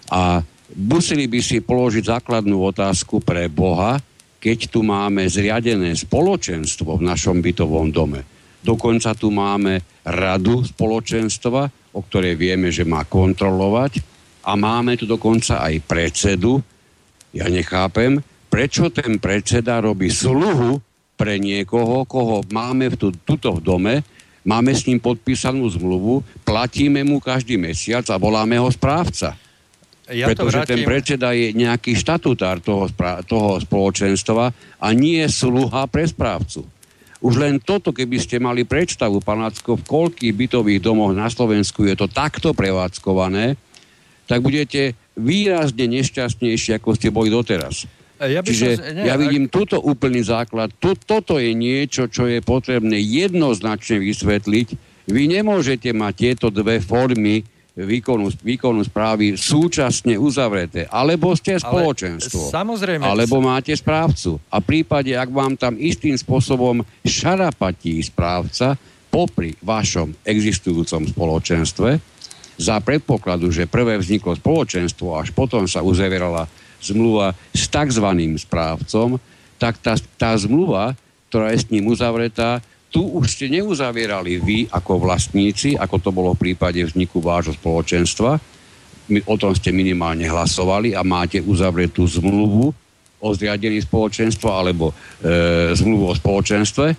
a museli by si položiť základnú otázku pre Boha, keď tu máme zriadené spoločenstvo v našom bytovom dome. Dokonca tu máme radu spoločenstva, o ktorej vieme, že má kontrolovať a máme tu dokonca aj predsedu. Ja nechápem, prečo ten predseda robí sluhu pre niekoho, koho máme v tu, tuto v dome, máme s ním podpísanú zmluvu, platíme mu každý mesiac a voláme ho správca. Ja Pretože ten predseda je nejaký štatutár toho, toho spoločenstva a nie sluha pre správcu. Už len toto, keby ste mali predstavu, pán Lacko, v koľkých bytových domoch na Slovensku je to takto prevádzkované, tak budete výrazne nešťastnejší, ako ste boli doteraz. Ja Čiže som, nie, ja vidím ak... túto úplný základ. Tu, toto je niečo, čo je potrebné jednoznačne vysvetliť. Vy nemôžete mať tieto dve formy výkonu, výkonu správy súčasne uzavreté. Alebo ste spoločenstvo. Ale, samozrejme. Alebo máte správcu. A v prípade, ak vám tam istým spôsobom šarapatí správca popri vašom existujúcom spoločenstve, za predpokladu, že prvé vzniklo spoločenstvo, až potom sa uzavierala zmluva s tzv. správcom, tak tá, tá zmluva, ktorá je s ním uzavretá, tu už ste neuzavierali vy ako vlastníci, ako to bolo v prípade vzniku vášho spoločenstva. O tom ste minimálne hlasovali a máte uzavretú zmluvu o zriadení spoločenstva alebo e, zmluvu o spoločenstve.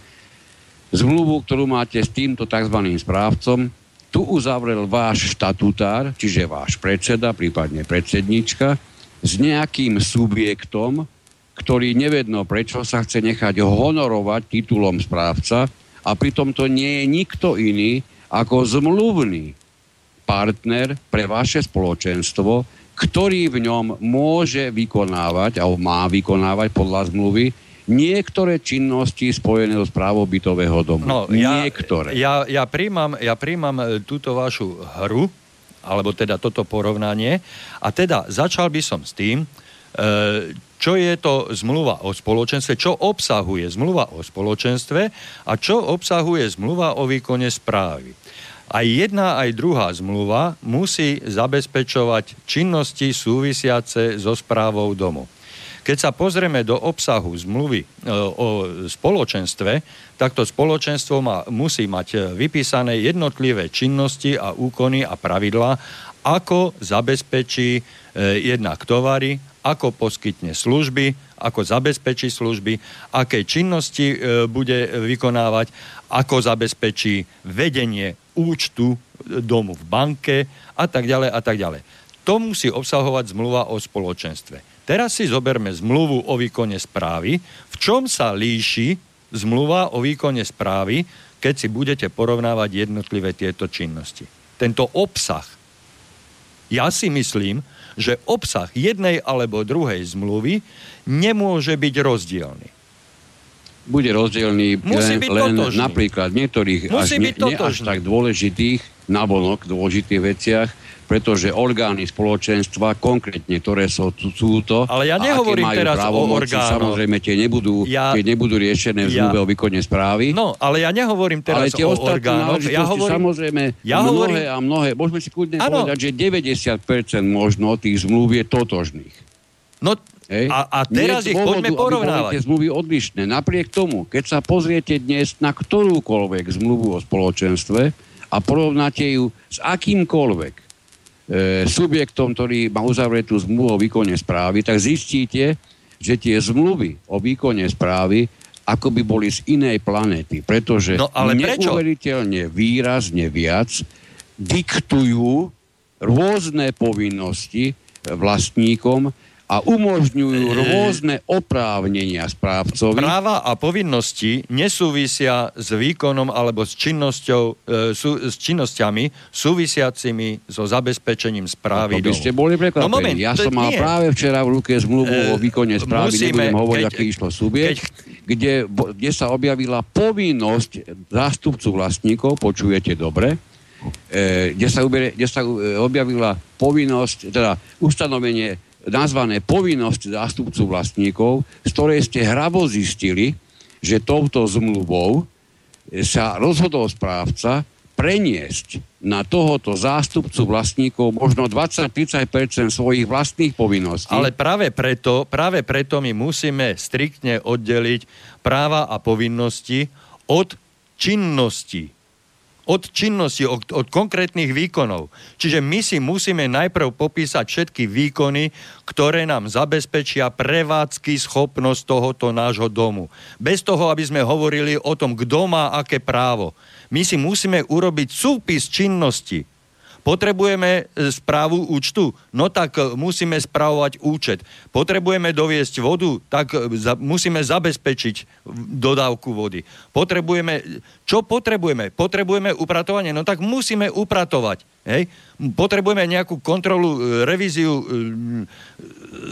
Zmluvu, ktorú máte s týmto tzv. správcom, tu uzavrel váš štatutár, čiže váš predseda, prípadne predsednička, s nejakým subjektom, ktorý nevedno prečo sa chce nechať honorovať titulom správca, a pritom to nie je nikto iný ako zmluvný partner pre vaše spoločenstvo, ktorý v ňom môže vykonávať, alebo má vykonávať podľa zmluvy niektoré činnosti spojené so správou bytového domu. No, ja, niektoré. Ja, ja, príjmam, ja príjmam e, túto vašu hru, alebo teda toto porovnanie. A teda začal by som s tým, e, čo je to zmluva o spoločenstve, čo obsahuje zmluva o spoločenstve a čo obsahuje zmluva o výkone správy. Aj jedna, aj druhá zmluva musí zabezpečovať činnosti súvisiace so správou domu. Keď sa pozrieme do obsahu zmluvy e, o spoločenstve, tak to spoločenstvo má, musí mať vypísané jednotlivé činnosti a úkony a pravidlá, ako zabezpečí e, jednak tovary, ako poskytne služby, ako zabezpečí služby, aké činnosti e, bude vykonávať, ako zabezpečí vedenie účtu domu v banke a tak ďalej a tak ďalej. To musí obsahovať zmluva o spoločenstve. Teraz si zoberme zmluvu o výkone správy. V čom sa líši zmluva o výkone správy, keď si budete porovnávať jednotlivé tieto činnosti? Tento obsah. Ja si myslím, že obsah jednej alebo druhej zmluvy nemôže byť rozdielny. Bude rozdielný Musí len, byť len napríklad niektorých Musí až, ne, ne až tak dôležitých, navonok dôležitých veciach, pretože orgány spoločenstva, konkrétne, ktoré sú, sú to, Ale ja nehovorím teraz o orgánoch. Samozrejme, tie nebudú, ja, tie nebudú riešené v zmluve ja, o výkone správy. No, ale ja nehovorím teraz ale tie o orgánoch. Ja hovorím, samozrejme ja mnohé hovorím, a mnohé, môžeme si kľudne ano, povedať, že 90% možno tých zmluv je totožných. No, Hej. A, a teraz Nie ich poďme porovnávať. Tie zmluvy odlišné. Napriek tomu, keď sa pozriete dnes na ktorúkoľvek zmluvu o spoločenstve a porovnáte ju s akýmkoľvek subjektom, ktorý má uzavretú zmluvu o výkone správy, tak zistíte, že tie zmluvy o výkone správy ako by boli z inej planéty, pretože no, ale neuveriteľne výrazne viac diktujú rôzne povinnosti vlastníkom a umožňujú rôzne oprávnenia správcovi. Práva a povinnosti nesúvisia s výkonom alebo s, činnosťou, e, sú, s činnosťami súvisiacimi so zabezpečením správy no, to by ste boli prekvapení. No moment, ja som mal nie. práve včera v ruke zmluvu e, o výkone správy, musíme, nebudem hovoriť, keď, aký išlo subjekt, keď, kde, kde sa objavila povinnosť zástupcu vlastníkov, počujete dobre, e, kde, sa ubere, kde sa e, objavila povinnosť, teda ustanovenie nazvané povinnosť zástupcu vlastníkov, z ktorej ste hravo zistili, že touto zmluvou sa rozhodol správca preniesť na tohoto zástupcu vlastníkov možno 20-30% svojich vlastných povinností. Ale práve preto, práve preto my musíme striktne oddeliť práva a povinnosti od činnosti od činnosti, od, od konkrétnych výkonov. Čiže my si musíme najprv popísať všetky výkony, ktoré nám zabezpečia prevádzky schopnosť tohoto nášho domu. Bez toho, aby sme hovorili o tom, kto má aké právo. My si musíme urobiť súpis činnosti Potrebujeme e, správu účtu? No tak e, musíme spravovať účet. Potrebujeme doviesť vodu? Tak e, musíme zabezpečiť dodávku vody. Potrebujeme... Čo potrebujeme? Potrebujeme upratovanie? No tak musíme upratovať. Hej? Potrebujeme nejakú kontrolu, revíziu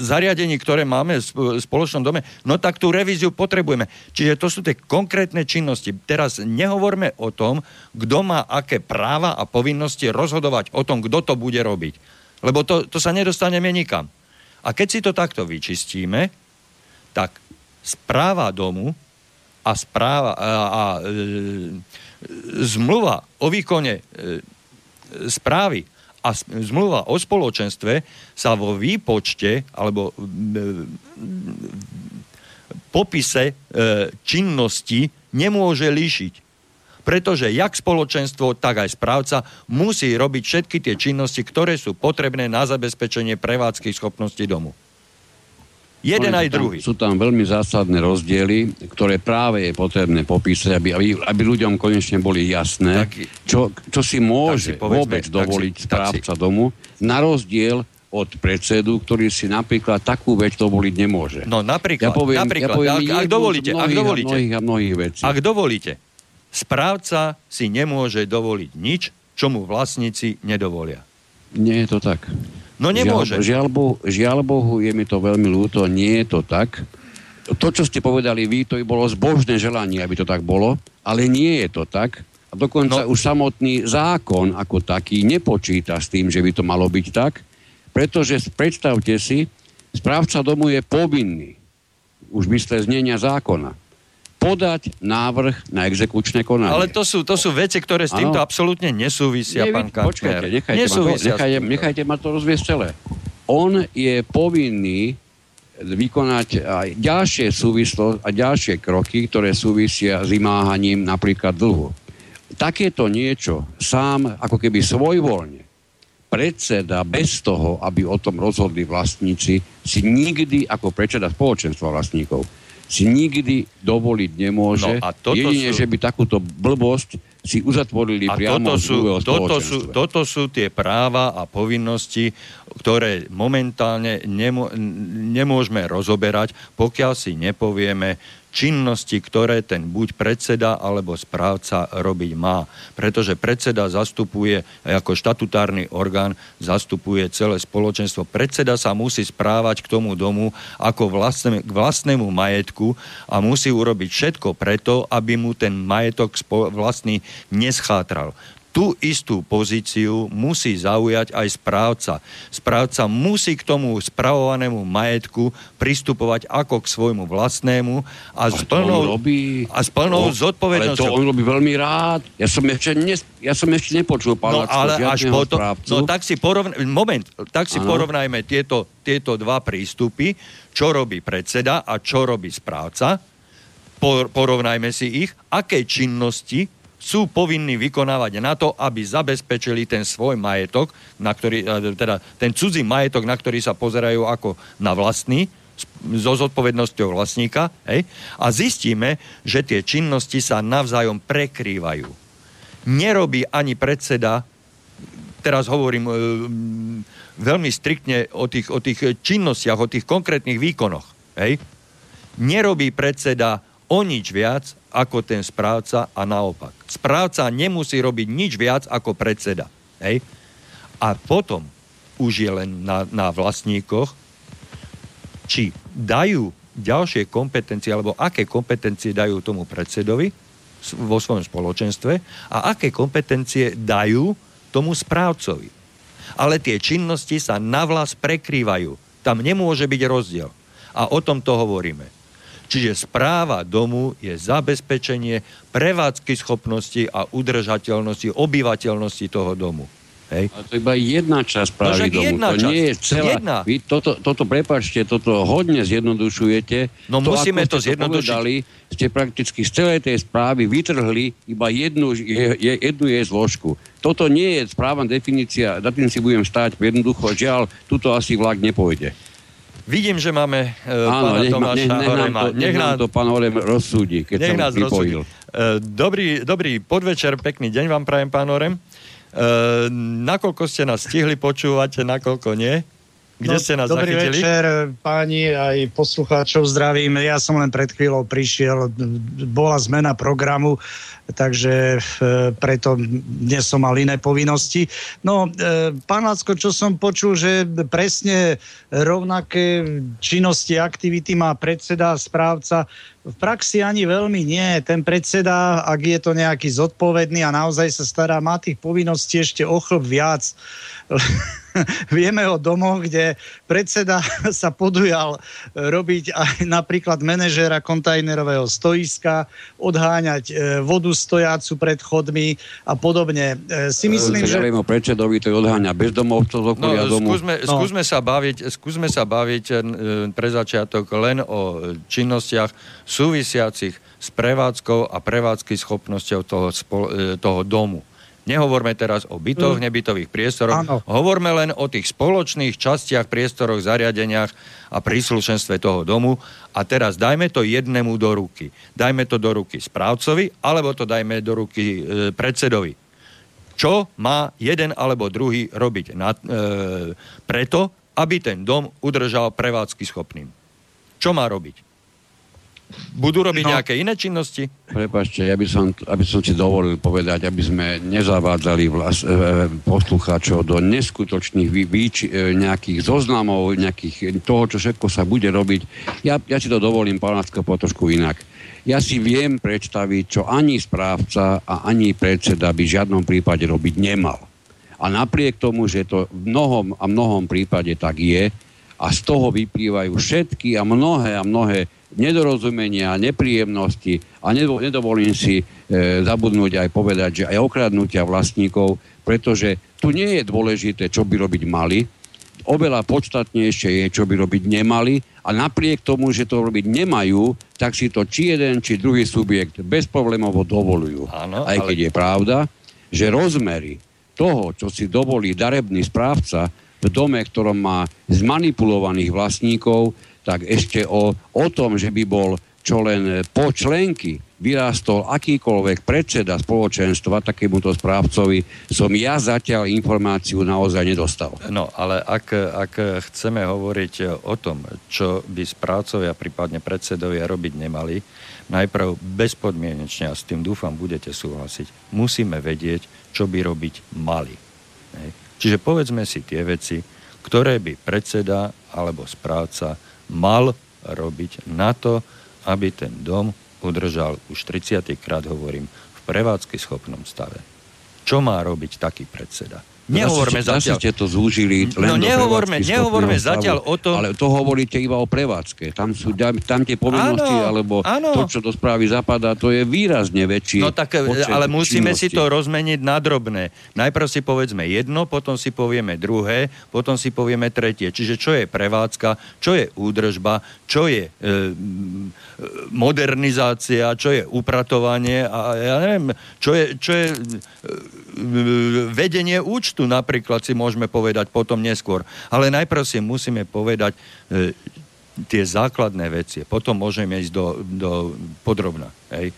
zariadení, ktoré máme v spoločnom dome, no tak tú revíziu potrebujeme. Čiže to sú tie konkrétne činnosti. Teraz nehovorme o tom, kto má aké práva a povinnosti rozhodovať o tom, kto to bude robiť. Lebo to, to sa nedostaneme nikam. A keď si to takto vyčistíme, tak správa domu a správa a, a e, zmluva o výkone e, správy a zmluva o spoločenstve sa vo výpočte alebo popise e, činnosti nemôže líšiť. Pretože jak spoločenstvo, tak aj správca musí robiť všetky tie činnosti, ktoré sú potrebné na zabezpečenie prevádzky schopnosti domu. Jeden aj druhý. Sú tam veľmi zásadné rozdiely, ktoré práve je potrebné popísať, aby, aby, aby ľuďom konečne boli jasné, tak, čo, čo si môže si povedzme, vôbec dovoliť si, správca si. domu, na rozdiel od predsedu, ktorý si napríklad takú vec dovoliť nemôže. No napríklad, ja poviem, napríklad ja poviem ak, ak dovolíte, mnohých, ak dovolíte, mnohých a mnohých vecí. Ak dovolíte, správca si nemôže dovoliť nič, čo mu vlastníci nedovolia. Nie je to tak. No nemôže. Žiaľ, žiaľ, bohu, žiaľ Bohu, je mi to veľmi ľúto, nie je to tak. To, čo ste povedali vy, to by bolo zbožné želanie, aby to tak bolo, ale nie je to tak. A dokonca no. už samotný zákon ako taký nepočíta s tým, že by to malo byť tak, pretože predstavte si, správca domu je povinný, už mysle znenia zákona, podať návrh na exekučné konanie. Ale to sú, to sú veci, ktoré s týmto ano. absolútne nesúvisia, Nie, pán Kantner. Počkajte, nechajte, nesúvisia ma to, nechajte, nechajte ma to rozviesť celé. On je povinný vykonať aj ďalšie súvislo a ďalšie kroky, ktoré súvisia s vymáhaním napríklad dlhu. Takéto niečo sám, ako keby svojvoľne, predseda bez toho, aby o tom rozhodli vlastníci, si nikdy ako predseda spoločenstva vlastníkov si nikdy dovoliť nemôže. No a toto Jedine, sú... že by takúto blbosť si uzatvorili a priamo toto sú, toto sú, toto sú tie práva a povinnosti, ktoré momentálne nemô, nemôžeme rozoberať, pokiaľ si nepovieme, činnosti, ktoré ten buď predseda alebo správca robiť má. Pretože predseda zastupuje, ako štatutárny orgán, zastupuje celé spoločenstvo. Predseda sa musí správať k tomu domu ako vlastné, k vlastnému majetku a musí urobiť všetko preto, aby mu ten majetok vlastný neschátral tú istú pozíciu musí zaujať aj správca. Správca musí k tomu spravovanému majetku pristupovať ako k svojmu vlastnému a s plnou, robí, a s plnou no, zodpovednosťou. Ale to on robí veľmi rád. Ja som ešte, ne, ja som ešte nepočul pána no, ale až potom, No tak si porovna, moment, tak si ano. porovnajme tieto, tieto dva prístupy, čo robí predseda a čo robí správca. Porovnajme si ich, aké činnosti sú povinní vykonávať na to, aby zabezpečili ten svoj majetok, na ktorý, e, teda ten cudzí majetok, na ktorý sa pozerajú ako na vlastný, so zodpovednosťou vlastníka, hej? a zistíme, že tie činnosti sa navzájom prekrývajú. Nerobí ani predseda teraz hovorím e, veľmi striktne o tých, o tých činnostiach, o tých konkrétnych výkonoch. Hej? Nerobí predseda o nič viac ako ten správca a naopak. Správca nemusí robiť nič viac ako predseda. Hej? A potom už je len na, na vlastníkoch, či dajú ďalšie kompetencie, alebo aké kompetencie dajú tomu predsedovi vo svojom spoločenstve a aké kompetencie dajú tomu správcovi. Ale tie činnosti sa navlas prekrývajú. Tam nemôže byť rozdiel. A o tom to hovoríme. Čiže správa domu je zabezpečenie prevádzky schopnosti a udržateľnosti, obyvateľnosti toho domu. Hej. A to iba jedna časť právy no, domu. Jedna to časť. nie je celá... Jedna. Vy toto, toto, prepačte, toto hodne zjednodušujete. No to, musíme to zjednodušiť. Povedali, ste prakticky z celej tej správy vytrhli iba jednu, je, je, jednu jej zložku. Toto nie je správna definícia, na tým si budem stáť, jednoducho, žiaľ, tuto asi vlak nepôjde. Vidím, že máme uh, Áno, pána nech, Tomáša nech, nech, Horema. Nám to, nech, nech nám to pán Horem rozsúdi, keď nech nás vypojil. Uh, dobrý, dobrý podvečer, pekný deň vám prajem, pán Horem. Uh, nakoľko ste nás stihli počúvať, nakoľko nie? Kde no, ste nás dobrý zachytili? večer, páni, aj poslucháčov zdravím. Ja som len pred chvíľou prišiel, bola zmena programu, takže e, preto dnes som mal iné povinnosti. No, e, pán Lacko, čo som počul, že presne rovnaké činnosti, aktivity má predseda, správca. V praxi ani veľmi nie. Ten predseda, ak je to nejaký zodpovedný a naozaj sa stará, má tých povinností ešte o chlb viac. vieme o domoch, kde predseda sa podujal robiť aj napríklad manažéra kontajnerového stoiska, odháňať e, vodu stojácu pred chodmi a podobne. E, si myslím, že... Ja o predsedovi, to odháňa bezdomovcov z okolia no, domu. Skúsme, no. skúsme, sa baviť, skúsme sa baviť e, pre začiatok len o činnostiach súvisiacich s prevádzkou a prevádzky schopnosťou toho, toho domu. Nehovorme teraz o bytoch, mm. nebytových priestoroch. Áno. Hovorme len o tých spoločných častiach, priestoroch, zariadeniach a príslušenstve toho domu. A teraz dajme to jednému do ruky. Dajme to do ruky správcovi, alebo to dajme do ruky e, predsedovi. Čo má jeden alebo druhý robiť na, e, preto, aby ten dom udržal prevádzky schopným? Čo má robiť? Budú robiť no, nejaké iné činnosti? Prepačte, ja by som, aby som si dovolil povedať, aby sme nezavádzali vlas, e, e poslucháčov do neskutočných vý, výč, e, nejakých zoznamov, nejakých toho, čo všetko sa bude robiť. Ja, ja si to dovolím, pán po trošku inak. Ja si viem predstaviť, čo ani správca a ani predseda by v žiadnom prípade robiť nemal. A napriek tomu, že to v mnohom a mnohom prípade tak je, a z toho vyplývajú všetky a mnohé a mnohé nedorozumenia, nepríjemnosti a nedovolím si e, zabudnúť aj povedať, že aj okradnutia vlastníkov, pretože tu nie je dôležité, čo by robiť mali, oveľa podstatnejšie je, čo by robiť nemali a napriek tomu, že to robiť nemajú, tak si to či jeden, či druhý subjekt bezproblémovo dovolujú. Áno, Aj keď ale... je pravda, že rozmery toho, čo si dovolí darebný správca v dome, ktorom má zmanipulovaných vlastníkov, tak ešte o, o tom, že by bol čo len po členky vyrástol akýkoľvek predseda spoločenstva takémuto správcovi, som ja zatiaľ informáciu naozaj nedostal. No, ale ak, ak chceme hovoriť o tom, čo by správcovia, prípadne predsedovia robiť nemali, najprv bezpodmienečne, a s tým dúfam budete súhlasiť, musíme vedieť, čo by robiť mali. Čiže povedzme si tie veci, ktoré by predseda alebo správca mal robiť na to, aby ten dom udržal, už 30. krát hovorím, v prevádzky schopnom stave. Čo má robiť taký predseda? Nehovorme zase, zatiaľ... ste to zúžili len no, nehovorme, nehovorme zatiaľ o tom... Ale to hovoríte iba o prevádzke. Tam sú tam tie povinnosti, áno, alebo áno. to, čo do správy zapadá, to je výrazne väčší No tak, ale musíme činnosti. si to rozmeniť na drobné. Najprv si povedzme jedno, potom si povieme druhé, potom si povieme tretie. Čiže čo je prevádzka, čo je údržba, čo je e, modernizácia, čo je upratovanie a ja neviem, čo je, čo je e, vedenie účtu napríklad si môžeme povedať potom neskôr. Ale najprv si musíme povedať e, tie základné veci. Potom môžeme ísť do, do podrobna. Hej.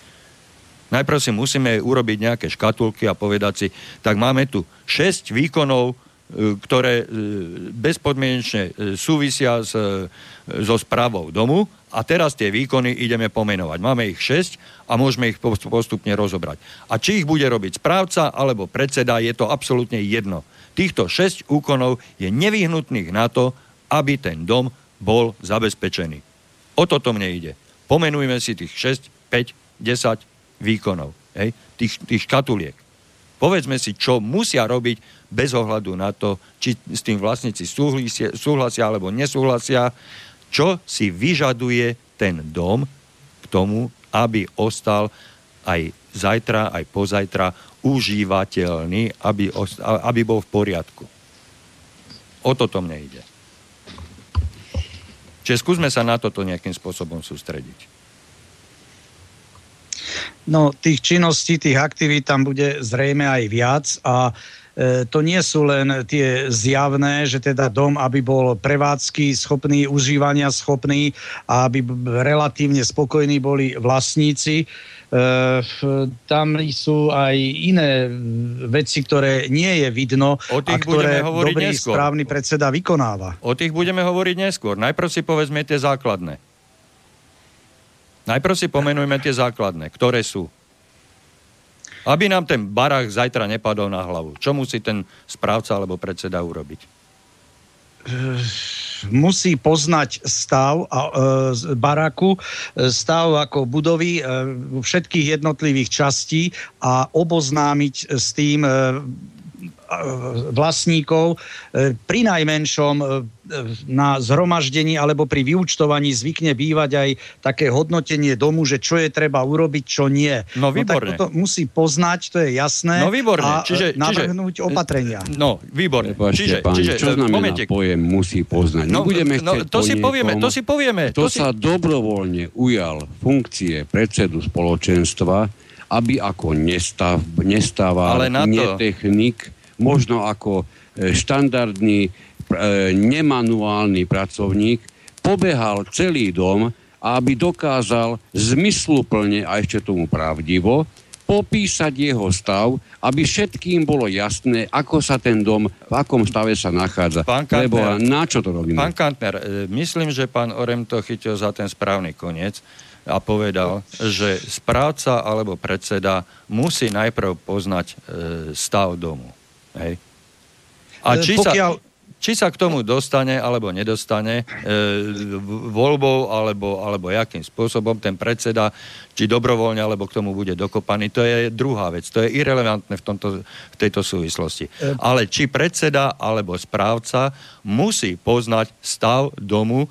Najprv si musíme urobiť nejaké škatulky a povedať si, tak máme tu 6 výkonov, e, ktoré e, bezpodmienečne e, súvisia s, so správou domu a teraz tie výkony ideme pomenovať. Máme ich 6 a môžeme ich postupne rozobrať. A či ich bude robiť správca alebo predseda, je to absolútne jedno. Týchto 6 úkonov je nevyhnutných na to, aby ten dom bol zabezpečený. O toto mne ide. Pomenujme si tých 6, 5, 10 výkonov, hej? Tých, tých škatuliek. Povedzme si, čo musia robiť bez ohľadu na to, či s tým vlastníci súhlasia, súhlasia alebo nesúhlasia, čo si vyžaduje ten dom k tomu, aby ostal aj zajtra, aj pozajtra užívateľný, aby, aby bol v poriadku. O toto mne ide. Čiže skúsme sa na toto nejakým spôsobom sústrediť. No, tých činností, tých aktivít tam bude zrejme aj viac a E, to nie sú len tie zjavné, že teda dom, aby bol prevádzky schopný, užívania schopný a aby relatívne spokojní boli vlastníci. E, tam sú aj iné veci, ktoré nie je vidno o tých a ktoré dobrý neskôr. správny predseda vykonáva. O tých budeme hovoriť neskôr. Najprv si povedzme tie základné. Najprv si pomenujme tie základné, ktoré sú. Aby nám ten barák zajtra nepadol na hlavu. Čo musí ten správca alebo predseda urobiť? musí poznať stav a, e, baraku, e, stav ako budovy e, všetkých jednotlivých častí a oboznámiť s tým e, vlastníkov pri najmenšom na zhromaždení alebo pri vyučtovaní zvykne bývať aj také hodnotenie domu, že čo je treba urobiť, čo nie. No výborne. No, tak musí poznať, to je jasné. No výborne. A čiže, navrhnúť čiže, opatrenia. No výborne. Prepašte, čiže, pán, čiže, čo znamená momentik. pojem musí poznať? No, Nebudeme no, to si povieme, to si povieme. To, to sa si... dobrovoľne ujal funkcie predsedu spoločenstva, aby ako nestav, nestával, netechnik, možno ako e, štandardný e, nemanuálny pracovník pobehal celý dom, aby dokázal zmysluplne a ešte tomu pravdivo popísať jeho stav, aby všetkým bolo jasné, ako sa ten dom, v akom stave sa nachádza. Pán Kantner, Lebo na čo to robíme? Pán Kantner, e, myslím, že pán Orem to chytil za ten správny koniec a povedal, že správca alebo predseda musí najprv poznať e, stav domu. Hej. A či Pokiaľ... sa, či sa k tomu dostane alebo nedostane e, voľbou alebo, alebo jakým spôsobom ten predseda, či dobrovoľne alebo k tomu bude dokopaný, to je druhá vec. To je irrelevantné v, tomto, v tejto súvislosti. E... Ale či predseda alebo správca musí poznať stav domu,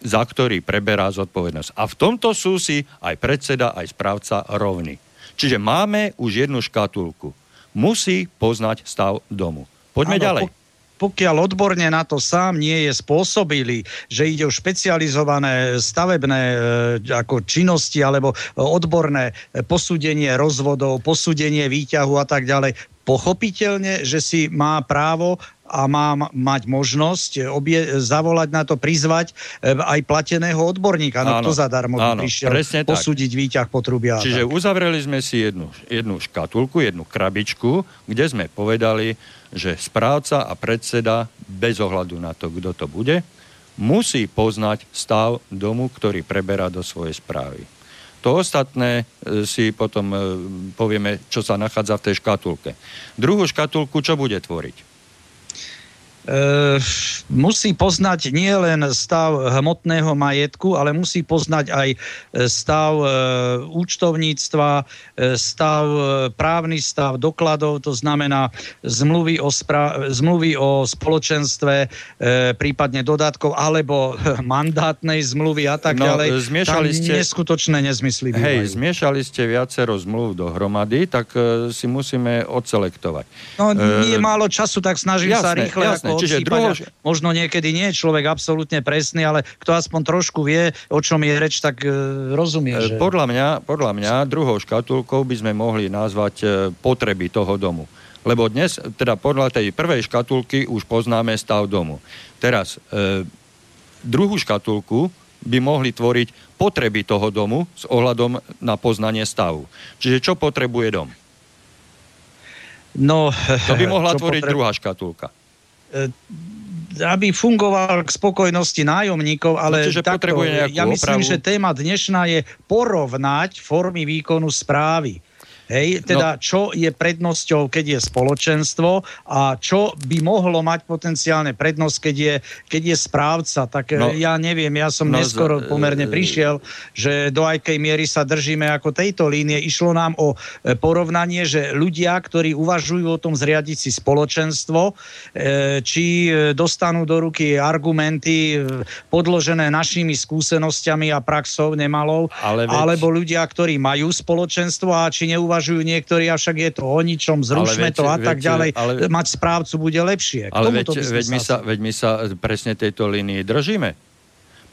za ktorý preberá zodpovednosť. A v tomto sú si aj predseda, aj správca rovní. Čiže máme už jednu škatulku musí poznať stav domu. Poďme ano, ďalej. Po, pokiaľ odborne na to sám nie je spôsobili, že ide o špecializované stavebné e, ako činnosti alebo odborné posúdenie rozvodov, posúdenie výťahu a tak ďalej, pochopiteľne, že si má právo a má mať možnosť obie, zavolať na to, prizvať e, aj plateného odborníka. No áno, kto zadarmo áno, prišiel posúdiť tak. výťah potrubia. Čiže uzavreli sme si jednu, jednu škatulku, jednu krabičku, kde sme povedali, že správca a predseda, bez ohľadu na to, kto to bude, musí poznať stav domu, ktorý preberá do svojej správy. To ostatné e, si potom e, povieme, čo sa nachádza v tej škatulke. Druhú škatulku čo bude tvoriť? E, musí poznať nie len stav hmotného majetku, ale musí poznať aj e, stav e, účtovníctva, e, stav, právny stav dokladov, to znamená zmluvy o, spra- zmluvy o spoločenstve, prípadne dodatkov, alebo mandátnej zmluvy a tak no, ďalej. Zmiešali Tam ste... neskutočné nezmysly bývajú. Hej, zmiešali ste viacero zmluv dohromady, tak si musíme odselektovať. No, nie e, málo času, tak snažím jasné, sa rýchle jasné. ako Čiže druhou... Možno niekedy nie je človek absolútne presný, ale kto aspoň trošku vie, o čom je reč, tak e, rozumie. E, že... Podľa, mňa, podľa mňa druhou škatulkou by sme mohli nazvať e, potreby toho domu. Lebo dnes, teda podľa tej prvej škatulky už poznáme stav domu. Teraz, e, druhú škatulku by mohli tvoriť potreby toho domu s ohľadom na poznanie stavu. Čiže čo potrebuje dom? No, to by mohla tvoriť potreb... druhá škatulka. E, aby fungoval k spokojnosti nájomníkov, ale no, takto, ja myslím, opravu. že téma dnešná je porovnať formy výkonu správy. Hej, teda no. čo je prednosťou, keď je spoločenstvo a čo by mohlo mať potenciálne prednosť, keď je, keď je správca. Tak no. ja neviem, ja som no, neskoro pomerne prišiel, že do akej miery sa držíme ako tejto línie. Išlo nám o e, porovnanie, že ľudia, ktorí uvažujú o tom zriadiť si spoločenstvo, e, či e, dostanú do ruky argumenty podložené našimi skúsenosťami a praxou nemalou, Ale veď... alebo ľudia, ktorí majú spoločenstvo a či neuvažujú uvažujú niektorí, avšak je to o ničom, zrušme veď, to a tak veď, ďalej. Ale, Mať správcu bude lepšie. K ale veď, veď, my sa, veď my sa presne tejto línii držíme.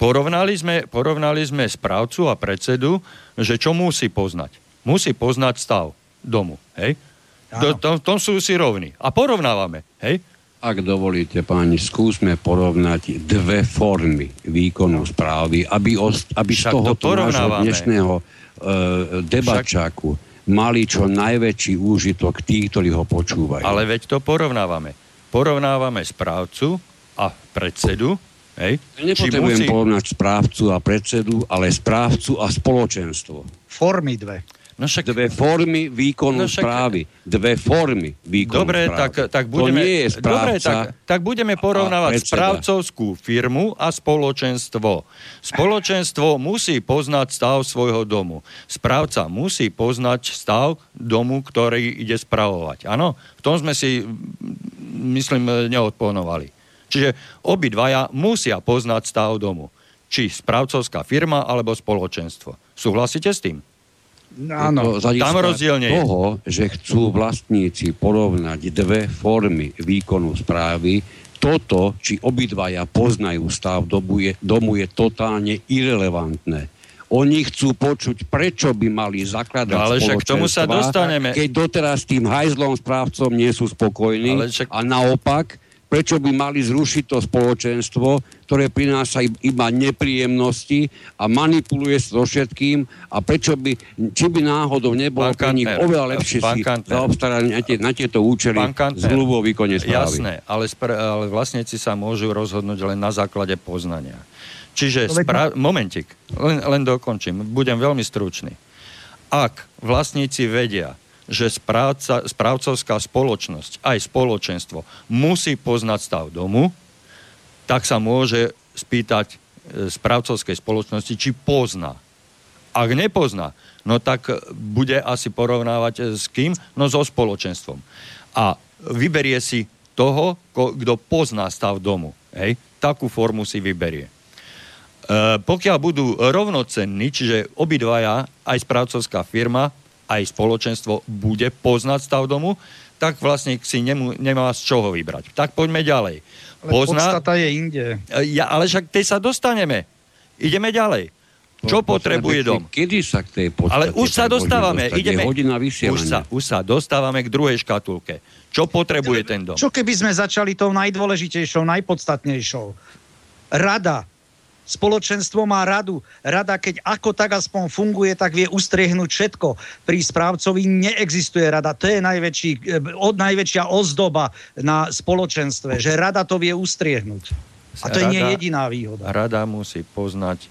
Porovnali sme, porovnali sme správcu a predsedu, že čo musí poznať. Musí poznať stav domu. Hej? Do, tom, tom sú si rovní. A porovnávame. Hej? Ak dovolíte, páni, skúsme porovnať dve formy výkonu správy, aby, ost, aby z toho dnešného uh, debačáku Však mali čo najväčší úžitok tí, ktorí ho počúvajú. Ale veď to porovnávame. Porovnávame správcu a predsedu. Hej? Nepotrebujem musí... porovnať správcu a predsedu, ale správcu a spoločenstvo. Formy dve. No však... Dve formy výkonu no však... správy. Dve formy výkonu dobre, správy. Tak, tak budeme, to nie je správca dobre, tak, tak budeme porovnávať správcovskú firmu a spoločenstvo. Spoločenstvo musí poznať stav svojho domu. Správca musí poznať stav domu, ktorý ide spravovať. Áno, v tom sme si, myslím, neodponovali. Čiže obidvaja musia poznať stav domu. Či správcovská firma alebo spoločenstvo. Súhlasíte s tým? Áno, tam rozdielne toho, že chcú vlastníci porovnať dve formy výkonu správy, toto, či obidvaja poznajú stav domu je, domu je totálne irrelevantné. Oni chcú počuť, prečo by mali zakladať no, ale však k tomu sa dostaneme. keď doteraz tým hajzlom správcom nie sú spokojní však... a naopak prečo by mali zrušiť to spoločenstvo, ktoré prináša iba nepríjemnosti a manipuluje so všetkým a prečo by, či by náhodou nebolo pre nich oveľa lepšie si zaobstarať na, tie, na tieto účely zmluvu o výkone správy. Jasné, ale, spra- ale vlastníci sa môžu rozhodnúť len na základe poznania. Čiže, spra- momentik, len, len dokončím, budem veľmi stručný. Ak vlastníci vedia, že správca, správcovská spoločnosť, aj spoločenstvo musí poznať stav domu, tak sa môže spýtať e, správcovskej spoločnosti, či pozná. Ak nepozná, no tak bude asi porovnávať e, s kým? No so spoločenstvom. A vyberie si toho, kto pozná stav domu. Hej? Takú formu si vyberie. E, pokiaľ budú rovnocenní, čiže obidvaja, aj správcovská firma, aj spoločenstvo bude poznať stav domu, tak vlastne si nemu, nemá z čoho vybrať. Tak poďme ďalej. Ale Pozná... podstata je inde. Ja, ale však tej sa dostaneme. Ideme ďalej. Čo po, potrebuje dom? Kedy sa k tej podstate Ale už sa dostávame. Ideme, hodina už, sa, už sa dostávame k druhej škatulke. Čo potrebuje ten dom? Čo keby sme začali tou najdôležitejšou, najpodstatnejšou? Rada Spoločenstvo má radu. Rada, keď ako tak aspoň funguje, tak vie ustriehnúť všetko. Pri správcovi neexistuje rada. To je najväčší, eh, od, najväčšia ozdoba na spoločenstve, že rada to vie ustriehnúť. A to rada, je nie jediná výhoda. Rada musí poznať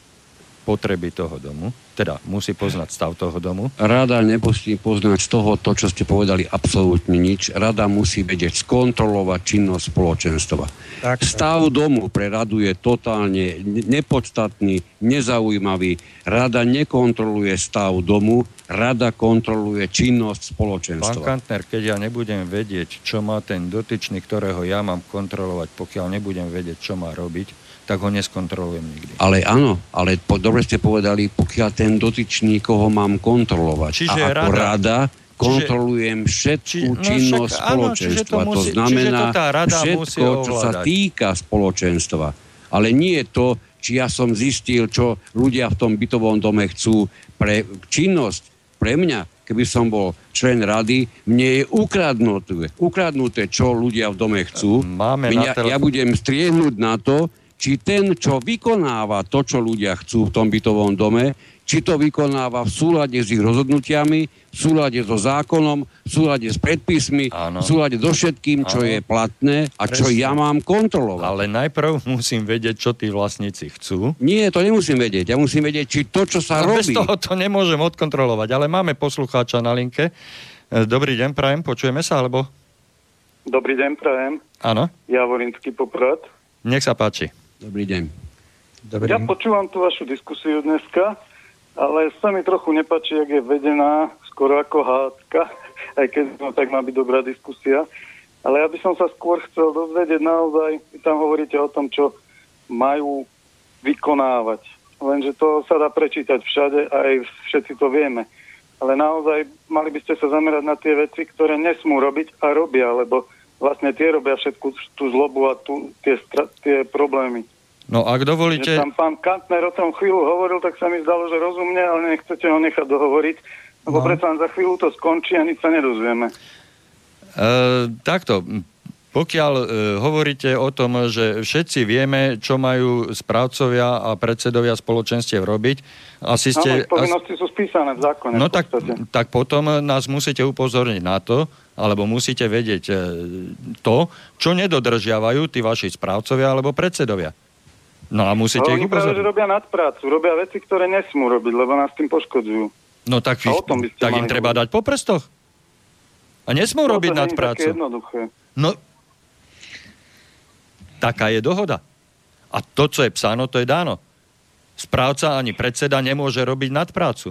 potreby toho domu, teda musí poznať stav toho domu. Rada nemusí poznať z toho, to, čo ste povedali, absolútne nič. Rada musí vedieť skontrolovať činnosť spoločenstva. Tak, stav tak. domu pre radu je totálne nepodstatný, nezaujímavý. Rada nekontroluje stav domu, rada kontroluje činnosť spoločenstva. Pán Kantner, keď ja nebudem vedieť, čo má ten dotyčný, ktorého ja mám kontrolovať, pokiaľ nebudem vedieť, čo má robiť, tak ho neskontrolujem nikdy. Ale áno, ale po, dobre ste povedali, pokiaľ ten dotyčný, koho mám kontrolovať. Čiže a ako rada, rada kontrolujem všetku či, no činnosť však, spoločenstva. Áno, to, musí, to znamená to všetko, čo sa týka spoločenstva. Ale nie je to, či ja som zistil, čo ľudia v tom bytovom dome chcú pre činnosť, pre mňa, keby som bol člen rady, mne je ukradnuté, ukradnuté čo ľudia v dome chcú. Máme Mňa, ja budem striehnúť na to, či ten, čo vykonáva to, čo ľudia chcú v tom bytovom dome, či to vykonáva v súlade s ich rozhodnutiami, v súlade so zákonom, v súlade s predpismi, Áno. v súlade so všetkým, čo Áno. je platné a Presne. čo ja mám kontrolovať. Ale najprv musím vedieť, čo tí vlastníci chcú. Nie, to nemusím vedieť. Ja musím vedieť, či to, čo sa no, robí... Bez toho to nemôžem odkontrolovať, ale máme poslucháča na linke. E, dobrý deň, prajem, počujeme sa, alebo... Dobrý deň, prajem. Áno. Javorinský poprad. Nech sa páči. Dobrý deň. Dobrý ja počúvam tú vašu diskusiu dneska ale sa mi trochu nepačí, jak je vedená skoro ako hádka, aj keď no, tak má byť dobrá diskusia. Ale ja by som sa skôr chcel dozvedieť naozaj, vy tam hovoríte o tom, čo majú vykonávať. Lenže to sa dá prečítať všade a aj všetci to vieme. Ale naozaj mali by ste sa zamerať na tie veci, ktoré nesmú robiť a robia, lebo vlastne tie robia všetku tú zlobu a tú, tie, tie problémy. No ak dovolíte... Že tam pán Kantner o tom chvíľu hovoril, tak sa mi zdalo, že rozumne, ale nechcete ho nechať dohovoriť, lebo no. predsa za chvíľu to skončí a nič sa nedozvieme. E, takto, pokiaľ e, hovoríte o tom, že všetci vieme, čo majú správcovia a predsedovia spoločenstiev robiť, asi ste... Áno, povinnosti sú spísané v zákone. No v tak, tak potom nás musíte upozorniť na to, alebo musíte vedieť e, to, čo nedodržiavajú tí vaši správcovia alebo predsedovia. No a musíte no, ich upozorniť. robia nadprácu, robia veci, ktoré nesmú robiť, lebo nás tým poškodzujú. No tak, vy, tak im treba dať po prstoch. A nesmú no, robiť nadprácu. No, taká je dohoda. A to, čo je psáno, to je dáno. Správca ani predseda nemôže robiť nadprácu.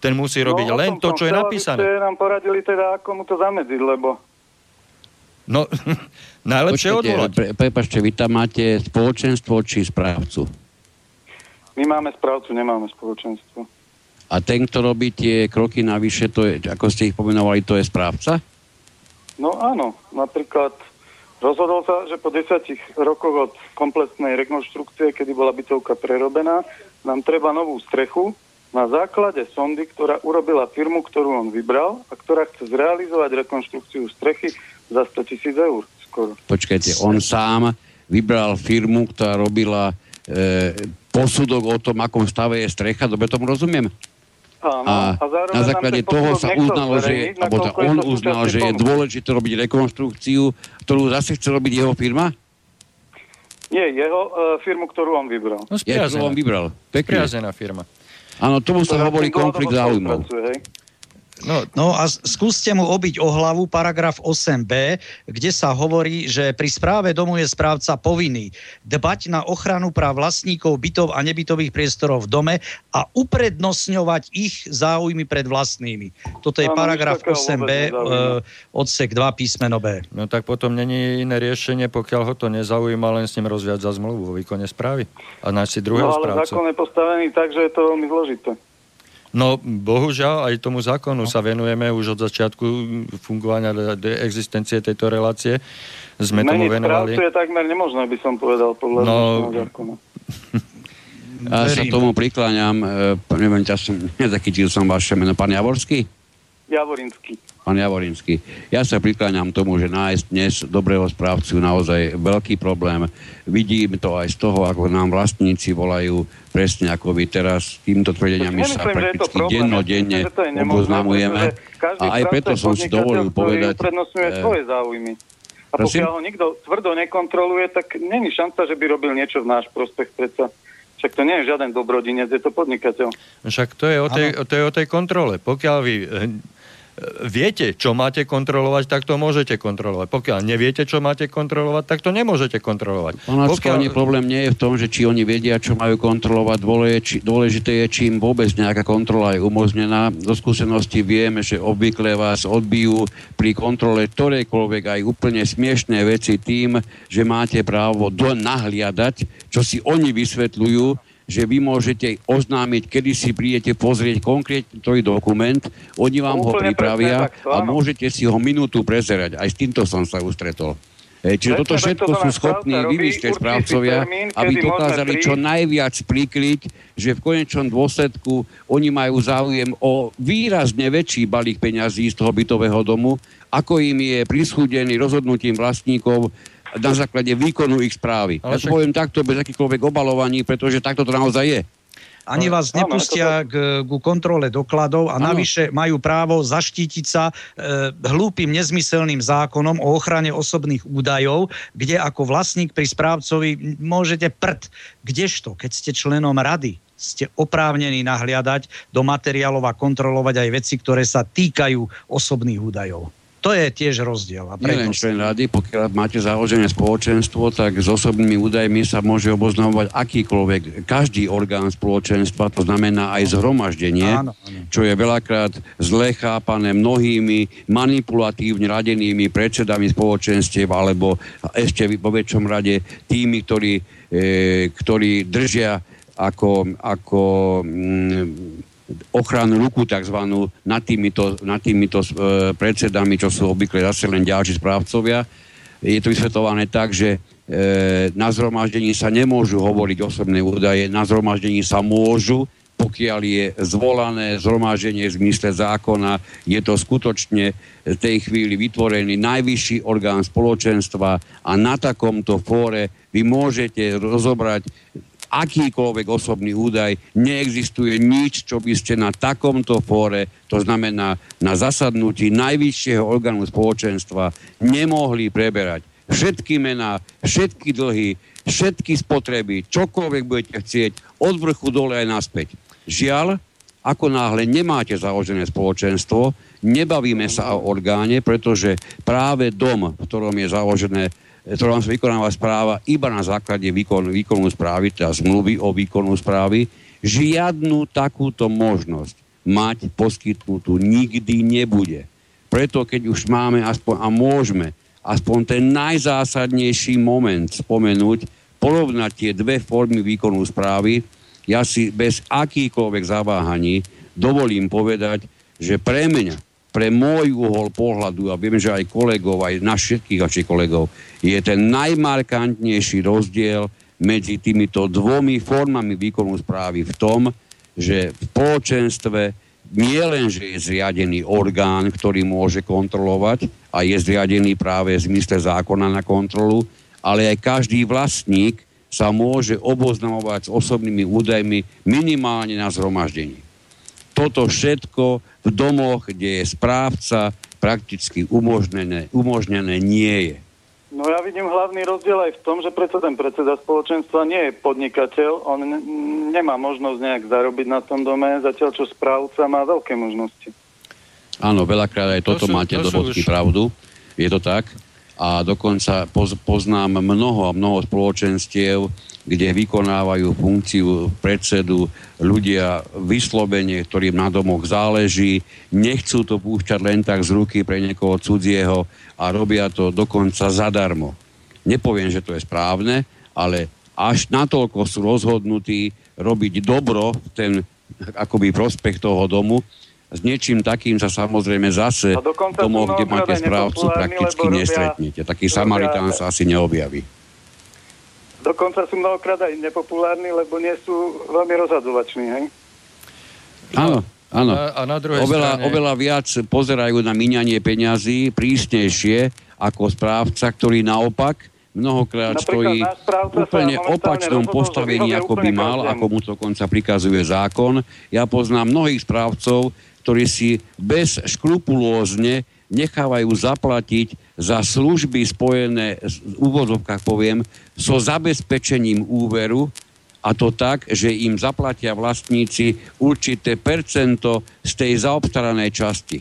Ten musí robiť no, len to, čo je napísané. Ste nám poradili teda, ako mu to zamedziť, lebo No, najlepšie Počkejte, odvolať. Pre, prepačte, vy tam máte spoločenstvo či správcu? My máme správcu, nemáme spoločenstvo. A ten, kto robí tie kroky navyše, to je, ako ste ich pomenovali, to je správca? No áno, napríklad rozhodol sa, že po desiatich rokoch od kompletnej rekonštrukcie, kedy bola bytovka prerobená, nám treba novú strechu na základe sondy, ktorá urobila firmu, ktorú on vybral a ktorá chce zrealizovať rekonštrukciu strechy za 100 tisíc eur skoro. Počkajte, on sám vybral firmu, ktorá robila e, posudok o tom, akom stave je strecha, dobre tomu rozumiem? Áno, a, a na základe toho sa uznalo, že, alebo to on uznal, že je dôležité robiť rekonštrukciu, ktorú zase chce robiť jeho firma? Nie, jeho uh, firmu, ktorú on vybral. No, ja, ktorú on vybral. Pekne. firma. Áno, tomu sa hovorí konflikt záujmov. No, no a skúste mu obiť o hlavu paragraf 8b, kde sa hovorí, že pri správe domu je správca povinný dbať na ochranu práv vlastníkov bytov a nebytových priestorov v dome a uprednostňovať ich záujmy pred vlastnými. Toto je no, paragraf 8b, e, odsek 2, písmeno B. No tak potom není iné riešenie, pokiaľ ho to nezaujíma, len s ním rozviať za zmluvu o výkone správy a nájsť si druhého no, ale správcu. zákon je postavený tak, že je to veľmi zložité. No, bohužiaľ, aj tomu zákonu sa venujeme už od začiatku fungovania existencie tejto relácie. Sme Meniť tomu venovali. je takmer nemožné, by som povedal, podľa no, zákona. Ja sa tomu prikláňam, e, neviem, ťa som, nezachytil som vaše meno, pán Javorský? Javorinský pán Javorinský. Ja sa prikláňam tomu, že nájsť dnes dobrého správcu naozaj veľký problém. Vidím to aj z toho, ako nám vlastníci volajú presne ako vy teraz. Týmto tvrdeniami sa prakticky dennodenne oboznamujeme. A aj preto som si dovolil povedať... Uprednostňuje svoje záujmy. A pokiaľ ho nikto tvrdo nekontroluje, tak není šanca, že by robil niečo v náš prospech predsa. Však to nie je žiaden dobrodinec, je to podnikateľ. Však to je o tej, to je o tej kontrole. Pokiaľ vy viete, čo máte kontrolovať, tak to môžete kontrolovať. Pokiaľ neviete, čo máte kontrolovať, tak to nemôžete kontrolovať. Pokiaľ... problém nie je v tom, že či oni vedia, čo majú kontrolovať. Dôležité je, či im vôbec nejaká kontrola je umožnená. Do skúsenosti vieme, že obvykle vás odbijú pri kontrole ktorejkoľvek aj úplne smiešné veci tým, že máte právo do nahliadať, čo si oni vysvetľujú, že vy môžete oznámiť, kedy si prídete pozrieť konkrétny dokument, oni vám ho pripravia a môžete si ho minútu prezerať. Aj s týmto som sa ustretol. E, čiže toto všetko sú schopní vymyslieť správcovia, aby dokázali čo najviac prikryť, že v konečnom dôsledku oni majú záujem o výrazne väčší balík peňazí z toho bytového domu, ako im je prischúdený rozhodnutím vlastníkov na základe výkonu ich správy. Ale ja však... poviem takto bez akýchkoľvek obalovaní, pretože takto to naozaj je. Ani vás nepustia k, k kontrole dokladov a ano. navyše majú právo zaštítiť sa e, hlúpým, nezmyselným zákonom o ochrane osobných údajov, kde ako vlastník pri správcovi môžete prd. Kdežto, keď ste členom rady, ste oprávnení nahliadať do materiálov a kontrolovať aj veci, ktoré sa týkajú osobných údajov. To je tiež rozdiel. A preto... len člen rady, pokiaľ máte založené spoločenstvo, tak s osobnými údajmi sa môže oboznamovať akýkoľvek, každý orgán spoločenstva, to znamená aj zhromaždenie, áno, áno. čo je veľakrát zle chápané mnohými manipulatívne radenými predsedami spoločenstiev alebo ešte vo väčšom rade tými, ktorí, e, ktorí držia ako, ako mm, ochranu ruku tzv. nad týmito, nad týmito e, predsedami, čo sú obvykle zase len ďalší správcovia. Je to vysvetľované tak, že e, na zhromaždení sa nemôžu hovoriť osobné údaje, na zhromaždení sa môžu, pokiaľ je zvolané zhromaždenie v zmysle zákona, je to skutočne v tej chvíli vytvorený najvyšší orgán spoločenstva a na takomto fóre vy môžete rozobrať akýkoľvek osobný údaj, neexistuje nič, čo by ste na takomto fóre, to znamená na zasadnutí najvyššieho orgánu spoločenstva, nemohli preberať. Všetky mená, všetky dlhy, všetky spotreby, čokoľvek budete chcieť, od vrchu dole aj naspäť. Žiaľ, ako náhle nemáte založené spoločenstvo, nebavíme sa o orgáne, pretože práve dom, v ktorom je založené sa vykonáva správa iba na základe výkon, výkonu správy, teda zmluvy o výkonu správy, žiadnu takúto možnosť mať poskytnutú nikdy nebude. Preto keď už máme aspoň, a môžeme aspoň ten najzásadnejší moment spomenúť, porovnať tie dve formy výkonu správy, ja si bez akýkoľvek zaváhaní dovolím povedať, že pre mňa pre môj uhol pohľadu, a viem, že aj kolegov, aj na všetkých vašich kolegov, je ten najmarkantnejší rozdiel medzi týmito dvomi formami výkonu správy v tom, že v spoločenstve nie len, že je zriadený orgán, ktorý môže kontrolovať a je zriadený práve v zmysle zákona na kontrolu, ale aj každý vlastník sa môže oboznamovať s osobnými údajmi minimálne na zhromaždení. Toto všetko v domoch, kde je správca, prakticky umožnené, umožnené nie je. No ja vidím hlavný rozdiel aj v tom, že predsa ten predseda spoločenstva nie je podnikateľ, on ne- nemá možnosť nejak zarobiť na tom dome, zatiaľ čo správca má veľké možnosti. Áno, veľakrát aj toto to sú, máte to do bodky už... pravdu, je to tak. A dokonca poz, poznám mnoho a mnoho spoločenstiev, kde vykonávajú funkciu predsedu ľudia vyslovene, ktorým na domoch záleží, nechcú to púšťať len tak z ruky pre niekoho cudzieho a robia to dokonca zadarmo. Nepoviem, že to je správne, ale až natoľko sú rozhodnutí robiť dobro, ten akoby prospech toho domu, s niečím takým sa samozrejme zase domov, kde máte správcu, prakticky nestretnete. Taký Samaritán sa asi neobjaví. Dokonca sú mnohokrát aj nepopulárni, lebo nie sú veľmi rozhadovační, hej? Áno, áno. A, a na druhej oveľa, strane... oveľa viac pozerajú na míňanie peňazí prísnejšie ako správca, ktorý naopak mnohokrát stojí v úplne opačnom postavení, ako by mal, ako mu to konca prikazuje zákon. Ja poznám mnohých správcov, ktorí si bez škrupulózne nechávajú zaplatiť za služby spojené, v úvodzovkách poviem, so zabezpečením úveru, a to tak, že im zaplatia vlastníci určité percento z tej zaobstaranej časti.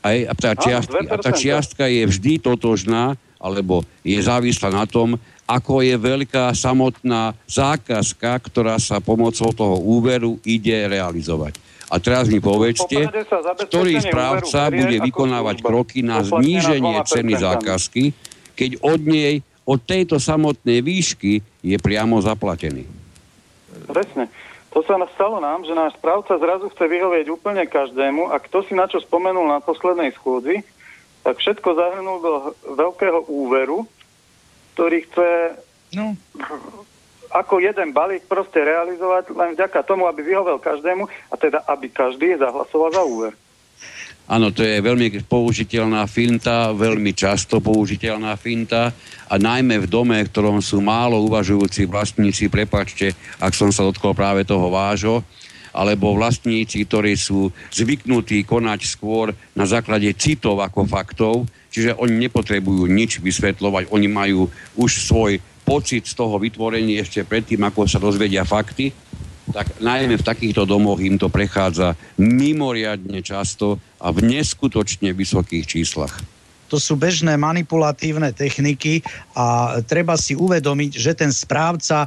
A tá, čiastka, a tá čiastka je vždy totožná, alebo je závislá na tom, ako je veľká samotná zákazka, ktorá sa pomocou toho úveru ide realizovať. A teraz mi povedzte, ktorý správca bude vykonávať kroky na zníženie ceny zákazky, keď od nej, od tejto samotnej výšky je priamo zaplatený. Presne. To sa stalo nám, že náš správca zrazu chce vyhovieť úplne každému a kto si na čo spomenul na poslednej schôdzi, tak všetko zahrnul do veľkého úveru, ktorý chce no ako jeden balík proste realizovať len vďaka tomu, aby vyhovel každému a teda aby každý zahlasoval za úver. Áno, to je veľmi použiteľná finta, veľmi často použiteľná finta a najmä v dome, v ktorom sú málo uvažujúci vlastníci, prepačte, ak som sa dotkol práve toho vážo, alebo vlastníci, ktorí sú zvyknutí konať skôr na základe citov ako faktov, čiže oni nepotrebujú nič vysvetľovať, oni majú už svoj pocit z toho vytvorenia ešte predtým, ako sa dozvedia fakty tak najmä v takýchto domoch im to prechádza mimoriadne často a v neskutočne vysokých číslach. To sú bežné manipulatívne techniky a treba si uvedomiť, že ten správca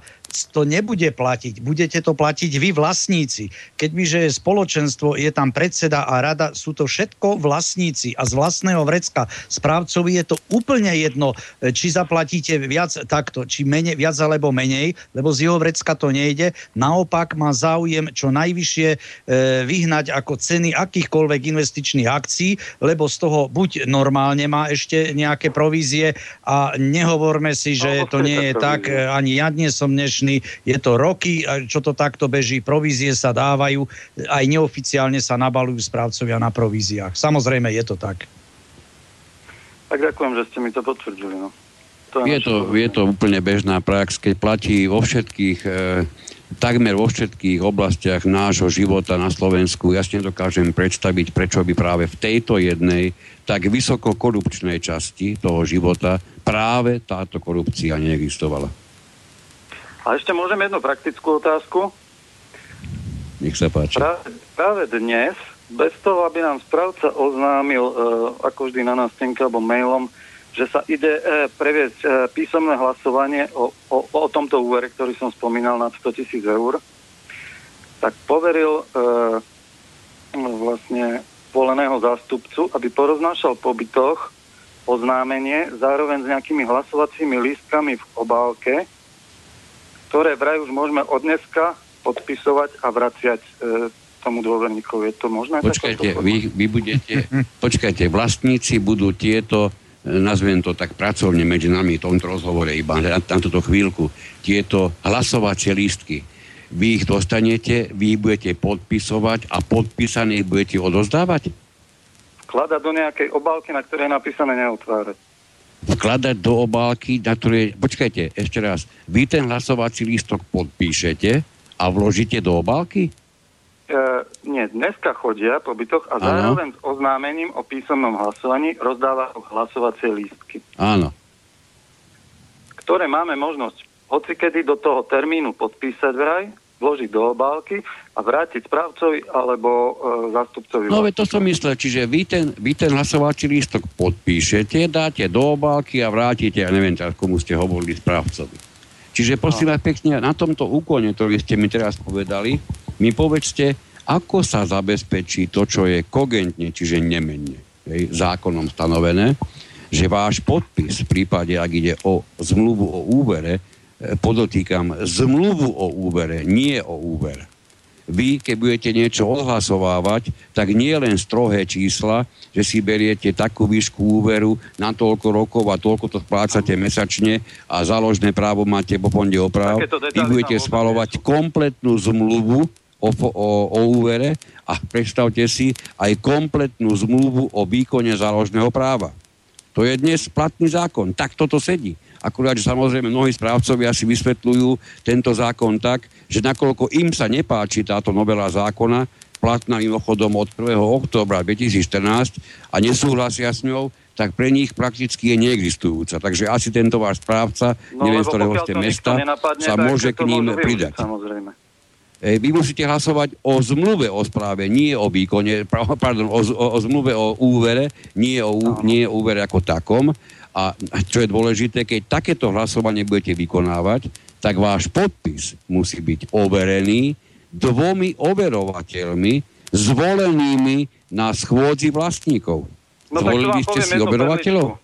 to nebude platiť. Budete to platiť vy vlastníci. Keď mi, že je spoločenstvo, je tam predseda a rada, sú to všetko vlastníci a z vlastného vrecka správcovi je to úplne jedno, e, či zaplatíte viac takto, či menej, viac alebo menej, lebo z jeho vrecka to nejde. Naopak má záujem čo najvyššie e, vyhnať ako ceny akýchkoľvek investičných akcií, lebo z toho buď normálne má ešte nejaké provízie a nehovorme si, že to nie je tak, e, ani ja dnes som dnešný úspešný. Je to roky, čo to takto beží, provízie sa dávajú, aj neoficiálne sa nabalujú správcovia na províziách. Samozrejme, je to tak. Tak ďakujem, že ste mi to potvrdili. No. To je, je, to, je to úplne bežná prax, keď platí vo všetkých, e, takmer vo všetkých oblastiach nášho života na Slovensku. Ja si nedokážem predstaviť, prečo by práve v tejto jednej tak vysoko korupčnej časti toho života práve táto korupcia neexistovala. A ešte môžem jednu praktickú otázku? Nech sa páči. Práve, práve dnes, bez toho, aby nám správca oznámil, e, ako vždy na nástenke alebo mailom, že sa ide e, previesť e, písomné hlasovanie o, o, o tomto úvere, ktorý som spomínal nad 100 tisíc eur, tak poveril e, vlastne voleného zástupcu, aby poroznášal po bytoch oznámenie zároveň s nejakými hlasovacími lístkami v obálke, ktoré vraj už môžeme od dneska podpisovať a vraciať e, tomu dôverníkovi. Je to možné? Počkajte, vy, vy budete, počkajte, vlastníci budú tieto, e, nazvem to tak pracovne medzi nami v tomto rozhovore iba na, na túto chvíľku, tieto hlasovacie lístky. Vy ich dostanete, vy ich budete podpisovať a podpísané ich budete odozdávať? Vkladať do nejakej obálky, na ktorej je napísané neotvárať vkladať do obálky, na ktorej, počkajte, ešte raz, vy ten hlasovací lístok podpíšete a vložíte do obálky? E, nie, dneska chodia po bytoch a zároveň s oznámením o písomnom hlasovaní rozdávajú hlasovacie lístky. Áno. Ktoré máme možnosť hocikedy do toho termínu podpísať vraj, vložiť do obálky a vrátiť správcovi alebo e, zástupcovi. No veď to som myslel, čiže vy ten, vy ten hlasovací lístok podpíšete, dáte do obálky a vrátite, ja neviem, teraz komu ste hovorili správcovi. Čiže prosím vás pekne, na tomto úkone, ktorý ste mi teraz povedali, mi povedzte, ako sa zabezpečí to, čo je kogentne, čiže nemenne, hej, zákonom stanovené, že váš podpis v prípade, ak ide o zmluvu o úvere, podotýkam, zmluvu o úvere, nie o úver. Vy, keď budete niečo odhlasovávať, tak nie len strohé čísla, že si beriete takú výšku úveru na toľko rokov a toľko to splácate mesačne a záložné právo máte po fonde oprav. Vy budete schvalovať kompletnú zmluvu o, o, o úvere a predstavte si aj kompletnú zmluvu o výkone záložného práva. To je dnes platný zákon. Tak toto sedí. Akurát, že samozrejme mnohí správcovia si vysvetľujú tento zákon tak, že nakoľko im sa nepáči táto novela zákona, platná mimochodom od 1. októbra 2014 a nesúhlasia s ňou, tak pre nich prakticky je neexistujúca. Takže asi tento váš správca, no, neviem, z ktorého ste mesta, sa môže k ním pridať. Samozrejme. E, vy musíte hlasovať o zmluve o správe, nie o výkone, pardon, o, o, o zmluve o úvere, nie o, nie o úvere ako takom. A čo je dôležité, keď takéto hlasovanie budete vykonávať, tak váš podpis musí byť overený dvomi overovateľmi zvolenými na schôdzi vlastníkov. No, Zvolili ste si overovateľov?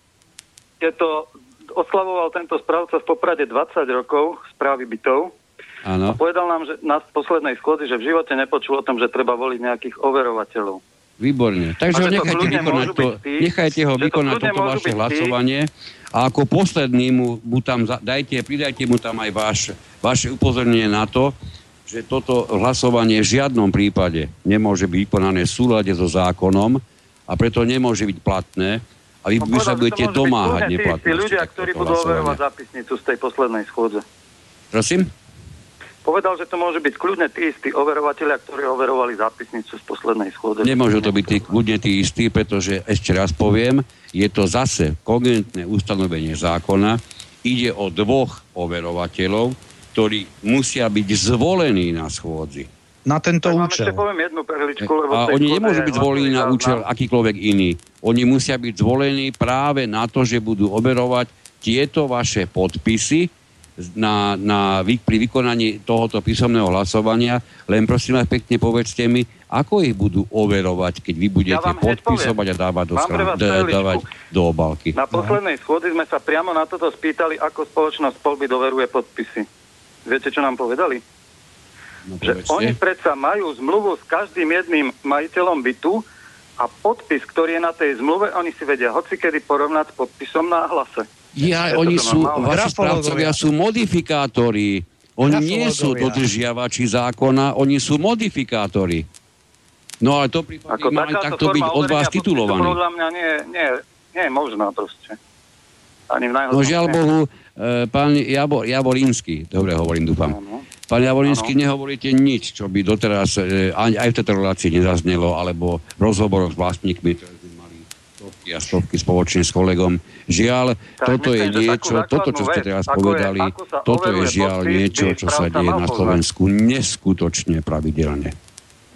Je to, oslavoval tento správca v Poprade 20 rokov správy bytov. Áno. A povedal nám, že na poslednej schôdzi, že v živote nepočul o tom, že treba voliť nejakých overovateľov. Výborne. Takže ho nechajte, vykonať to, nechajte ho vykonať to toto vaše hlasovanie a ako posledný mu, mu tam dajte, pridajte mu tam aj váš, vaše upozornenie na to, že toto hlasovanie v žiadnom prípade nemôže byť vykonané v súlade so zákonom a a preto nemôže byť platné a vy, no, vy sa budete domáhať neplatnosti. Tí ľudia, ktorí budú overovať zápisnicu z tej poslednej schôdze. Prosím? Povedal, že to môže byť kľudne tí istí overovateľia, ktorí overovali zápisnicu z poslednej schôdze. Nemôžu to byť tí, kľudne tí istí, pretože ešte raz poviem, je to zase kogentné ustanovenie zákona. Ide o dvoch overovateľov, ktorí musia byť zvolení na schôdzi. Na tento tak účel. poviem jednu perličku, lebo a oni nemôžu byť zvolení na účel akýkoľvek iný. Oni musia byť zvolení práve na to, že budú overovať tieto vaše podpisy, na, na, pri vykonaní tohoto písomného hlasovania, len prosím vás pekne povedzte mi, ako ich budú overovať, keď vy budete ja podpisovať a dávať do, skran, dávať do obalky. Na poslednej schôdzi sme sa priamo na toto spýtali, ako spoločnosť Polby doveruje podpisy. Viete, čo nám povedali? No, že oni predsa majú zmluvu s každým jedným majiteľom bytu a podpis, ktorý je na tej zmluve, oni si vedia hocikedy porovnať s podpisom na hlase. Ja, oni sú, vaši správcovia sú modifikátori. Oni nie sú dodržiavači zákona, oni sú modifikátori. No ale to prípade mali takto byť od vás titulovaní. Podľa mňa nie, nie, nie je možná proste. Ani v no žiaľ Bohu, e, pán Jabo, Javorínsky, dobre hovorím, dúfam. Ano. Pán Javorínsky, nehovoríte nič, čo by doteraz e, aj v tejto relácii nezaznelo, alebo v rozhovoroch s vlastníkmi, stovky a stovky spoločne s kolegom. Žiaľ, tak toto myslím, je niečo, toto, čo ste teraz povedali, je, toto je žiaľ niečo, čo sa deje na Slovensku neskutočne pravidelne.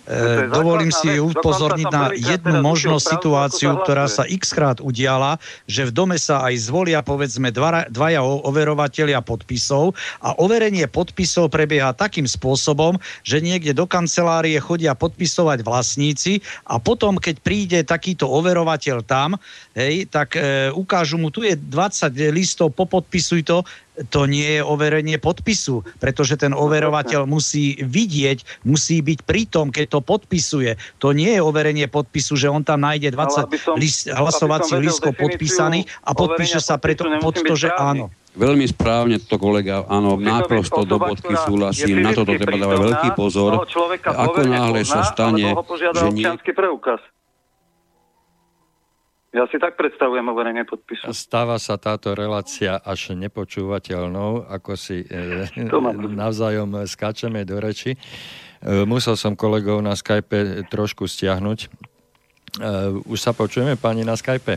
E, dovolím si upozorniť na jednu možnú situáciu, ktorá sa x krát udiala, že v dome sa aj zvolia povedzme dva, dvaja overovateľia podpisov a overenie podpisov prebieha takým spôsobom, že niekde do kancelárie chodia podpisovať vlastníci a potom, keď príde takýto overovateľ tam, hej, tak e, ukážu mu, tu je 20 listov, popodpisuj to, to nie je overenie podpisu, pretože ten overovateľ musí vidieť, musí byť pritom, keď to podpisuje. To nie je overenie podpisu, že on tam nájde 20 som, list, hlasovacích lístkov podpísaných a podpíše sa preto pod to, že áno. Veľmi správne to kolega, áno, naprosto do bodky súhlasím, na toto treba dávať veľký pozor. Ako náhle sa stane, že nie... preukaz. Ja si tak predstavujem overenie podpisu. Stáva sa táto relácia až nepočúvateľnou, ako si e, navzájom skáčeme do reči. E, musel som kolegov na Skype trošku stiahnuť. E, už sa počujeme, pani, na Skype?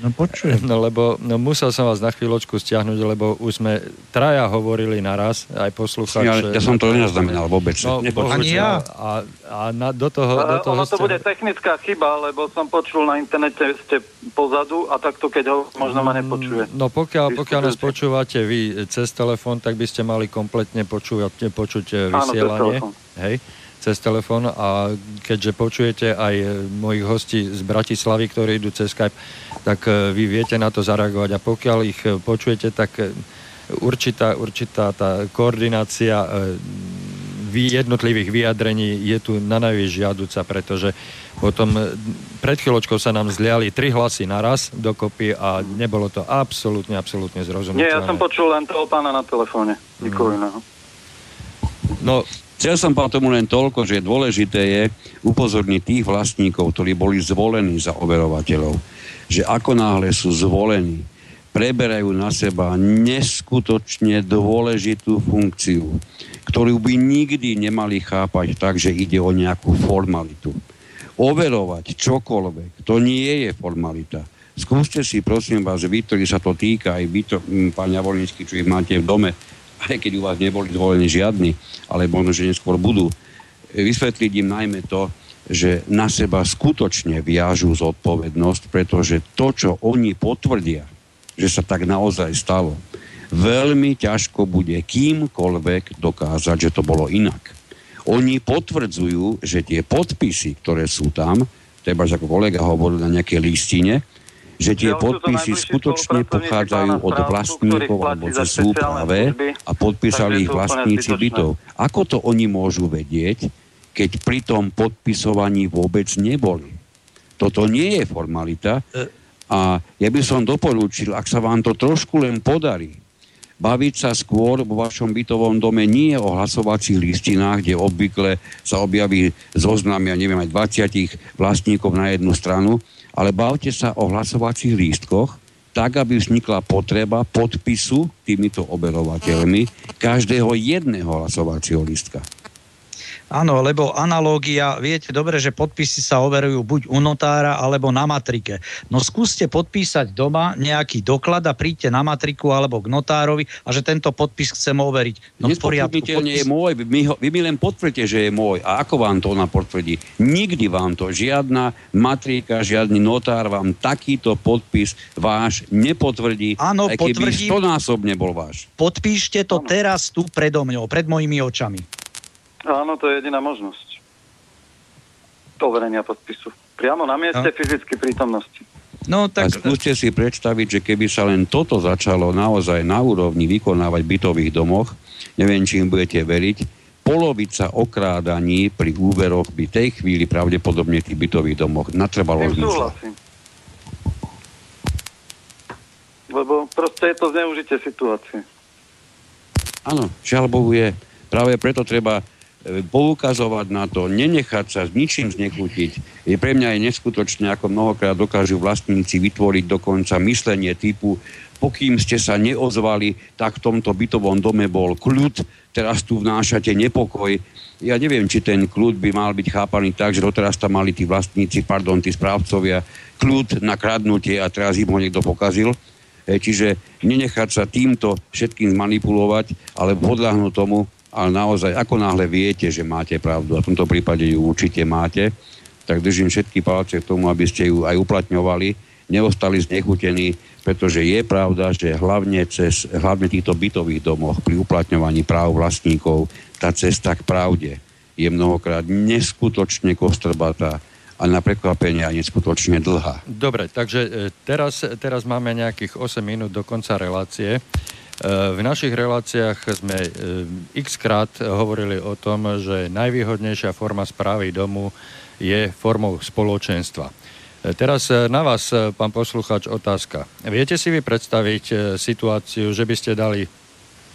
No počujem. No lebo no, musel som vás na chvíľočku stiahnuť, lebo už sme traja hovorili naraz, aj poslucháč. Ja, ja som to nezaznamenal vôbec. No, Ani ja. A, a na, do toho... do toho ono to ste... bude technická chyba, lebo som počul na internete, ste pozadu a takto, keď ho možno ma nepočuje. No pokiaľ, pokiaľ nás počúvate vy cez telefón, tak by ste mali kompletne počúvať, počuť eh, vysielanie. Áno, Hej cez telefón a keďže počujete aj mojich hostí z Bratislavy, ktorí idú cez Skype, tak e, vy viete na to zareagovať a pokiaľ ich e, počujete, tak e, určitá, určitá tá koordinácia jednotlivých vyjadrení je tu na najvyš žiaduca, pretože potom pred chvíľočkou sa nám zliali tri hlasy naraz dokopy a nebolo to absolútne, absolútne zrozumiteľné. Nie, ja som počul len toho pána na telefóne. Nikoho mm. No, Chcel som povedať tomu len toľko, že dôležité je upozorniť tých vlastníkov, ktorí boli zvolení za overovateľov, že ako náhle sú zvolení, preberajú na seba neskutočne dôležitú funkciu, ktorú by nikdy nemali chápať tak, že ide o nejakú formalitu. Overovať čokoľvek, to nie je formalita. Skúste si, prosím vás, vy, ktorí sa to týka, aj vy, to, pán čo ich máte v dome, aj keď u vás neboli zvolení žiadni, ale možno, že neskôr budú, vysvetliť im najmä to, že na seba skutočne viažú zodpovednosť, pretože to, čo oni potvrdia, že sa tak naozaj stalo, veľmi ťažko bude kýmkoľvek dokázať, že to bolo inak. Oni potvrdzujú, že tie podpisy, ktoré sú tam, treba, ako kolega hovoril na nejakej listine, že tie podpisy skutočne pochádzajú od vlastníkov alebo že sú práve a podpísali ich vlastníci bytov. Ako to oni môžu vedieť, keď pri tom podpisovaní vôbec neboli? Toto nie je formalita a ja by som doporúčil, ak sa vám to trošku len podarí, baviť sa skôr vo vašom bytovom dome nie o hlasovacích listinách, kde obvykle sa objaví zoznam, ja neviem, aj 20 vlastníkov na jednu stranu, ale bavte sa o hlasovacích lístkoch, tak, aby vznikla potreba podpisu týmito oberovateľmi každého jedného hlasovacieho lístka. Áno, lebo analógia, viete dobre, že podpisy sa overujú buď u notára alebo na matrike. No skúste podpísať doma nejaký doklad a príďte na matriku alebo k notárovi a že tento podpis chcem overiť. No v poriadku. Podpis... je môj, vy, ho, vy mi len potvrdíte, že je môj. A ako vám to ona potvrdí? Nikdy vám to žiadna matrika, žiadny notár vám takýto podpis váš nepotvrdí, Áno, aj keby stonásobne bol váš. Podpíšte to Áno. teraz tu predo mňou, pred mojimi očami. Áno, to je jediná možnosť. Overenia podpisu. Priamo na mieste no. fyzicky prítomnosti. No, tak... A skúste si predstaviť, že keby sa len toto začalo naozaj na úrovni vykonávať v bytových domoch, neviem, či im budete veriť, polovica okrádaní pri úveroch by tej chvíli pravdepodobne v tých bytových domoch natrvalo zmysla. Lebo proste je to zneužitie situácie. Áno, žiaľ Bohu je. Práve preto treba poukazovať na to, nenechať sa s ničím znechutiť. Je pre mňa aj neskutočne, ako mnohokrát dokážu vlastníci vytvoriť dokonca myslenie typu, pokým ste sa neozvali, tak v tomto bytovom dome bol kľud, teraz tu vnášate nepokoj. Ja neviem, či ten kľud by mal byť chápaný tak, že doteraz tam mali tí vlastníci, pardon, tí správcovia, kľud na kradnutie a teraz im ho niekto pokazil. Čiže nenechať sa týmto všetkým zmanipulovať, ale podľahnúť tomu, ale naozaj, ako náhle viete, že máte pravdu, a v tomto prípade ju určite máte, tak držím všetky palce k tomu, aby ste ju aj uplatňovali, neostali znechutení, pretože je pravda, že hlavne, cez, hlavne týchto bytových domoch pri uplatňovaní práv vlastníkov tá cesta k pravde je mnohokrát neskutočne kostrbatá a na prekvapenie aj neskutočne dlhá. Dobre, takže e, teraz, teraz máme nejakých 8 minút do konca relácie. V našich reláciách sme eh, x hovorili o tom, že najvýhodnejšia forma správy domu je formou spoločenstva. Eh, teraz eh, na vás, pán poslucháč, otázka. Viete si vy predstaviť situáciu, že by ste dali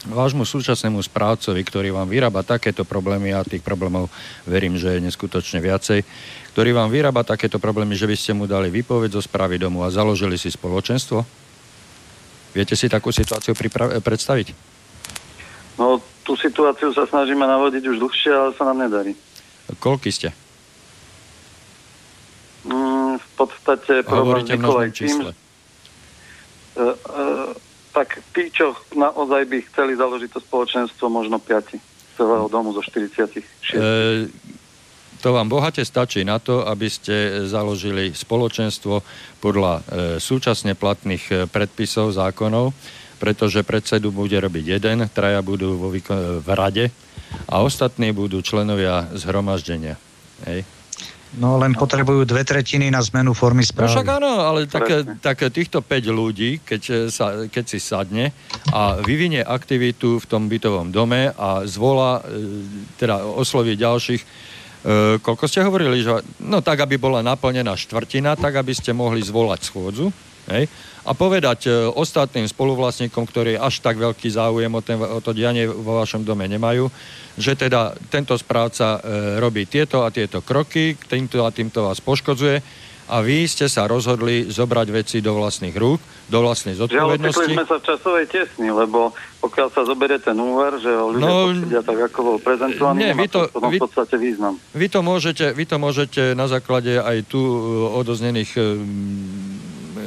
vášmu súčasnému správcovi, ktorý vám vyrába takéto problémy, a tých problémov verím, že je neskutočne viacej, ktorý vám vyrába takéto problémy, že by ste mu dali výpoveď zo správy domu a založili si spoločenstvo? Viete si takú situáciu pripra- predstaviť? No, tú situáciu sa snažíme navodiť už dlhšie, ale sa nám nedarí. Koľky ste? Mm, v podstate problém Nikolaj tým, uh, uh, tak tí, čo naozaj by chceli založiť to spoločenstvo, možno piati celého domu zo 46. Uh, to vám bohate stačí na to, aby ste založili spoločenstvo podľa e, súčasne platných e, predpisov, zákonov, pretože predsedu bude robiť jeden, traja budú vo výkon- v rade a ostatní budú členovia zhromaždenia. Hej. No len potrebujú dve tretiny na zmenu formy no správy. No však áno, ale tak, tak týchto 5 ľudí, keď, e, sa, keď si sadne a vyvinie aktivitu v tom bytovom dome a zvolá, e, teda osloví ďalších, E, koľko ste hovorili, že no tak, aby bola naplnená štvrtina, tak, aby ste mohli zvolať schôdzu hej, a povedať e, ostatným spoluvlastníkom, ktorí až tak veľký záujem o, ten, o to dianie vo vašom dome nemajú, že teda tento správca e, robí tieto a tieto kroky, týmto a týmto vás poškodzuje a vy ste sa rozhodli zobrať veci do vlastných rúk, do vlastnej zodpovednosti. Žiaľ, sme sa v časovej tesni, lebo pokiaľ sa zoberie ten úver, že ho ľudia no, posúdia tak, ako bol prezentovaný, nie, vy to, vy, v podstate význam. Vy to, môžete, vy to môžete na základe aj tu uh, odoznených um,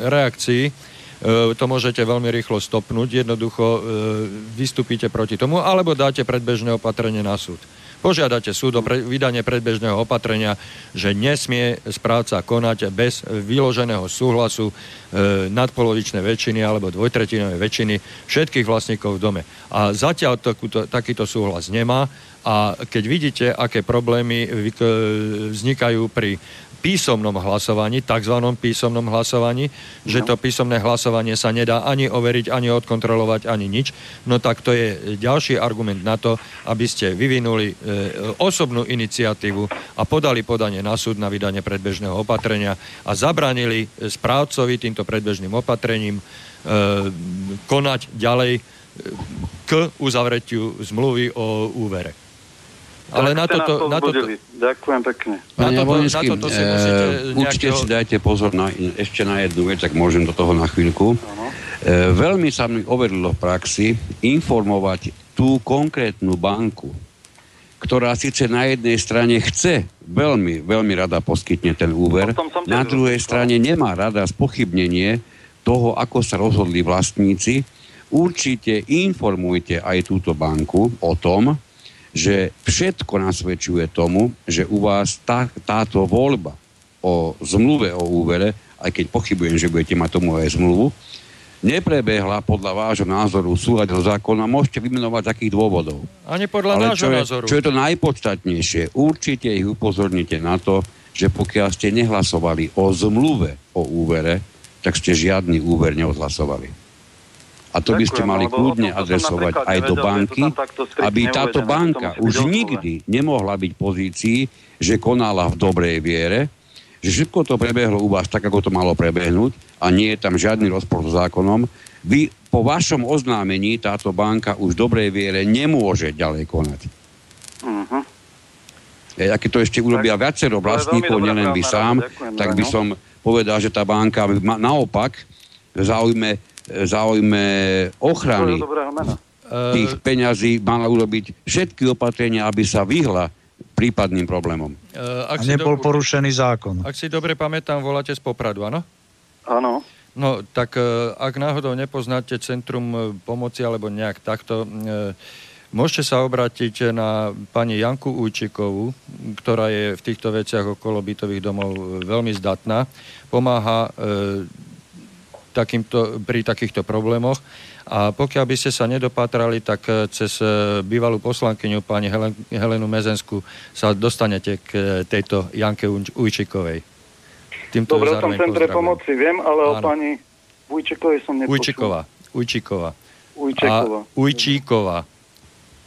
reakcií uh, to môžete veľmi rýchlo stopnúť, jednoducho vystúpite proti tomu, alebo dáte predbežné opatrenie na súd požiadate súd o pre, vydanie predbežného opatrenia, že nesmie správca konať bez vyloženého súhlasu e, nadpolovičnej väčšiny alebo dvojtretinovej väčšiny všetkých vlastníkov v dome. A zatiaľ takúto, takýto súhlas nemá a keď vidíte, aké problémy vznikajú pri písomnom hlasovaní, tzv. písomnom hlasovaní, že no. to písomné hlasovanie sa nedá ani overiť, ani odkontrolovať, ani nič, no tak to je ďalší argument na to, aby ste vyvinuli e, osobnú iniciatívu a podali podanie na súd na vydanie predbežného opatrenia a zabranili správcovi týmto predbežným opatrením e, konať ďalej e, k uzavretiu zmluvy o úvere. Ale na toto, na toto... Ďakujem pekne. Na toto, na toto si musíte e, určite si dajte pozor na, ešte na jednu vec, tak môžem do toho na chvíľku. E, veľmi sa mi overilo v praxi informovať tú konkrétnu banku, ktorá síce na jednej strane chce veľmi, veľmi rada poskytne ten úver, na druhej strane nemá rada spochybnenie toho, ako sa rozhodli vlastníci, určite informujte aj túto banku o tom, že všetko nasvedčuje tomu, že u vás tá, táto voľba o zmluve o úvere, aj keď pochybujem, že budete mať tomu aj zmluvu, neprebehla podľa vášho názoru súľad so zákonom. Môžete vymenovať takých dôvodov. Ani podľa Ale nášho čo je, názoru. Čo je to najpodstatnejšie, určite ich upozornite na to, že pokiaľ ste nehlasovali o zmluve o úvere, tak ste žiadny úver neodhlasovali. A to by ste mali kľudne adresovať aj do banky, aby táto banka už nikdy nemohla byť v pozícii, že konala v dobrej viere, že všetko to prebehlo u vás tak, ako to malo prebehnúť a nie je tam žiadny rozpor s zákonom. Vy po vašom oznámení táto banka už v dobrej viere nemôže ďalej konať. Uh-huh. E, keď to ešte urobia viacero vlastníkov, nielen vy sám, tak by no. som povedal, že tá banka naopak zaujme záujme ochrany tých peňazí mala urobiť všetky opatrenia, aby sa vyhla prípadným problémom. Uh, ak A nebol do... porušený zákon. Ak si dobre pamätám, voláte z Popradu, áno? Áno. No, tak uh, ak náhodou nepoznáte Centrum pomoci alebo nejak takto, uh, môžete sa obrátiť na pani Janku Ujčikovú, ktorá je v týchto veciach okolo bytových domov veľmi zdatná. Pomáha takýmto, pri takýchto problémoch. A pokiaľ by ste sa nedopátrali, tak eh, cez eh, bývalú poslankyňu pani Helen, Helenu Mezensku sa dostanete k eh, tejto Janke Ujčikovej. Týmto Dobre, o tom centre pomoci viem, ale Áno. o pani Ujčikovej som nepočul. Ujčiková. Ujčiková. Ujčeková. Ujčíková.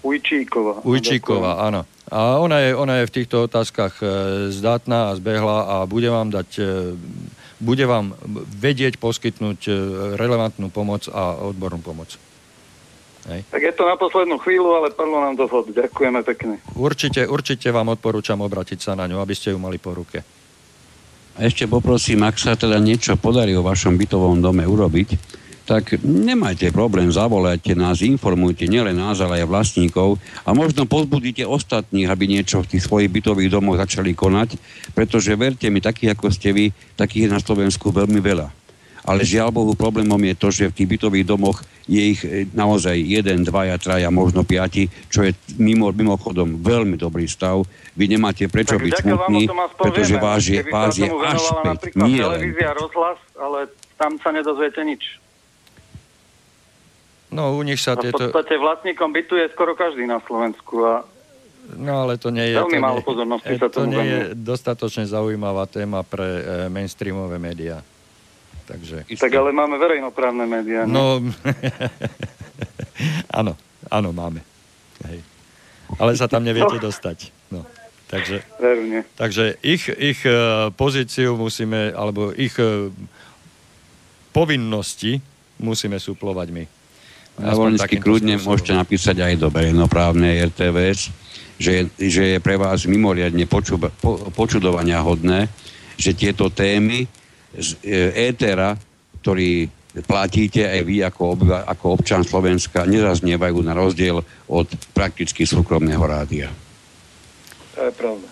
Ujčíková. Ujčíková, áno. A ona je, ona je v týchto otázkach zdatná a zbehla a bude vám dať bude vám vedieť poskytnúť e, relevantnú pomoc a odbornú pomoc. Hej. Tak je to na poslednú chvíľu, ale padlo nám to vhod. Ďakujeme pekne. Určite, určite vám odporúčam obratiť sa na ňu, aby ste ju mali po ruke. A ešte poprosím, ak sa teda niečo podarí o vašom bytovom dome urobiť, tak nemajte problém, zavolajte nás, informujte nielen nás, ale aj vlastníkov a možno pozbudíte ostatných, aby niečo v tých svojich bytových domoch začali konať, pretože verte mi, takých ako ste vy, takých je na Slovensku veľmi veľa. Ale žiaľ Bohu, problémom je to, že v tých bytových domoch je ich e, naozaj jeden, dvaja, traja, možno piati, čo je mimo, mimochodom veľmi dobrý stav. Vy nemáte prečo tak byť smutní, pretože vás je, vás je až 5, nie len rozhlas, ale tam sa nedozviete nič. No, u nich sa tieto... V podstate vlastníkom bytu je skoro každý na Slovensku a No ale to nie je... Veľmi málo pozornosti sa to nie je dostatočne zaujímavá téma pre e, mainstreamové médiá. Takže... Tak ale máme verejnoprávne médiá. No, áno, áno, máme. Hej. Ale sa tam neviete no. dostať. No. Takže, Verne. takže ich, ich uh, pozíciu musíme, alebo ich uh, povinnosti musíme suplovať my. Volensky kľudne môžete napísať aj do verejnoprávnej RTVS, že, že je pre vás mimoriadne poču, po, počudovania hodné, že tieto témy z e, étera, ktorý platíte aj vy ako, obyva, ako občan Slovenska, nezaznievajú na rozdiel od prakticky súkromného rádia. To je pravda.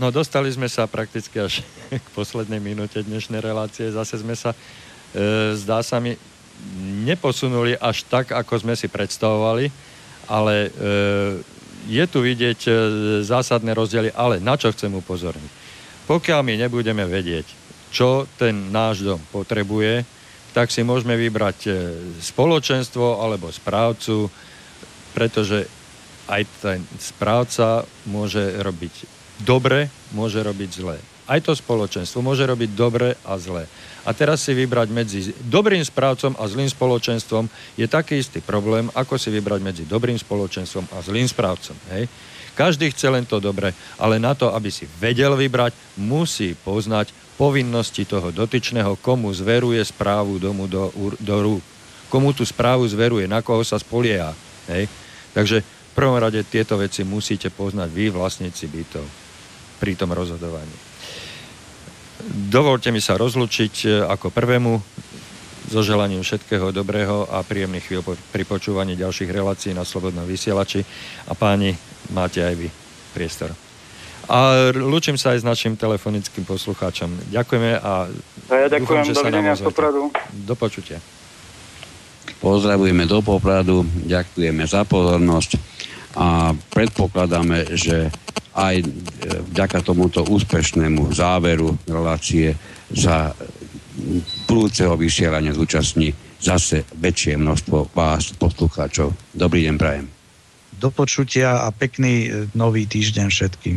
No dostali sme sa prakticky až k poslednej minúte dnešnej relácie. Zase sme sa, e, zdá sa mi, neposunuli až tak, ako sme si predstavovali, ale e, je tu vidieť e, zásadné rozdiely, ale na čo chcem upozorniť? Pokiaľ my nebudeme vedieť, čo ten náš dom potrebuje, tak si môžeme vybrať e, spoločenstvo alebo správcu, pretože aj ten správca môže robiť dobre, môže robiť zlé. Aj to spoločenstvo môže robiť dobre a zlé. A teraz si vybrať medzi dobrým správcom a zlým spoločenstvom je taký istý problém, ako si vybrať medzi dobrým spoločenstvom a zlým správcom. Hej? Každý chce len to dobre, ale na to, aby si vedel vybrať, musí poznať povinnosti toho dotyčného, komu zveruje správu domu do, do rúk. Komu tú správu zveruje, na koho sa spolieha. Hej? Takže V prvom rade tieto veci musíte poznať vy, vlastníci bytov, pri tom rozhodovaní. Dovolte mi sa rozlučiť e, ako prvému so želaním všetkého dobrého a príjemných chvíľ pri počúvaní ďalších relácií na Slobodnom vysielači. A páni, máte aj vy priestor. A lúčim sa aj s našim telefonickým poslucháčom. Ďakujeme a, a ja ďakujem, dúfam, že sa nám Do počutia. Pozdravujeme do Popradu, ďakujeme za pozornosť a predpokladáme, že aj e, vďaka tomuto úspešnému záveru relácie sa budúceho vysielania zúčastní zase väčšie množstvo vás, poslucháčov. Dobrý deň, prajem. Do počutia a pekný e, nový týždeň všetkým.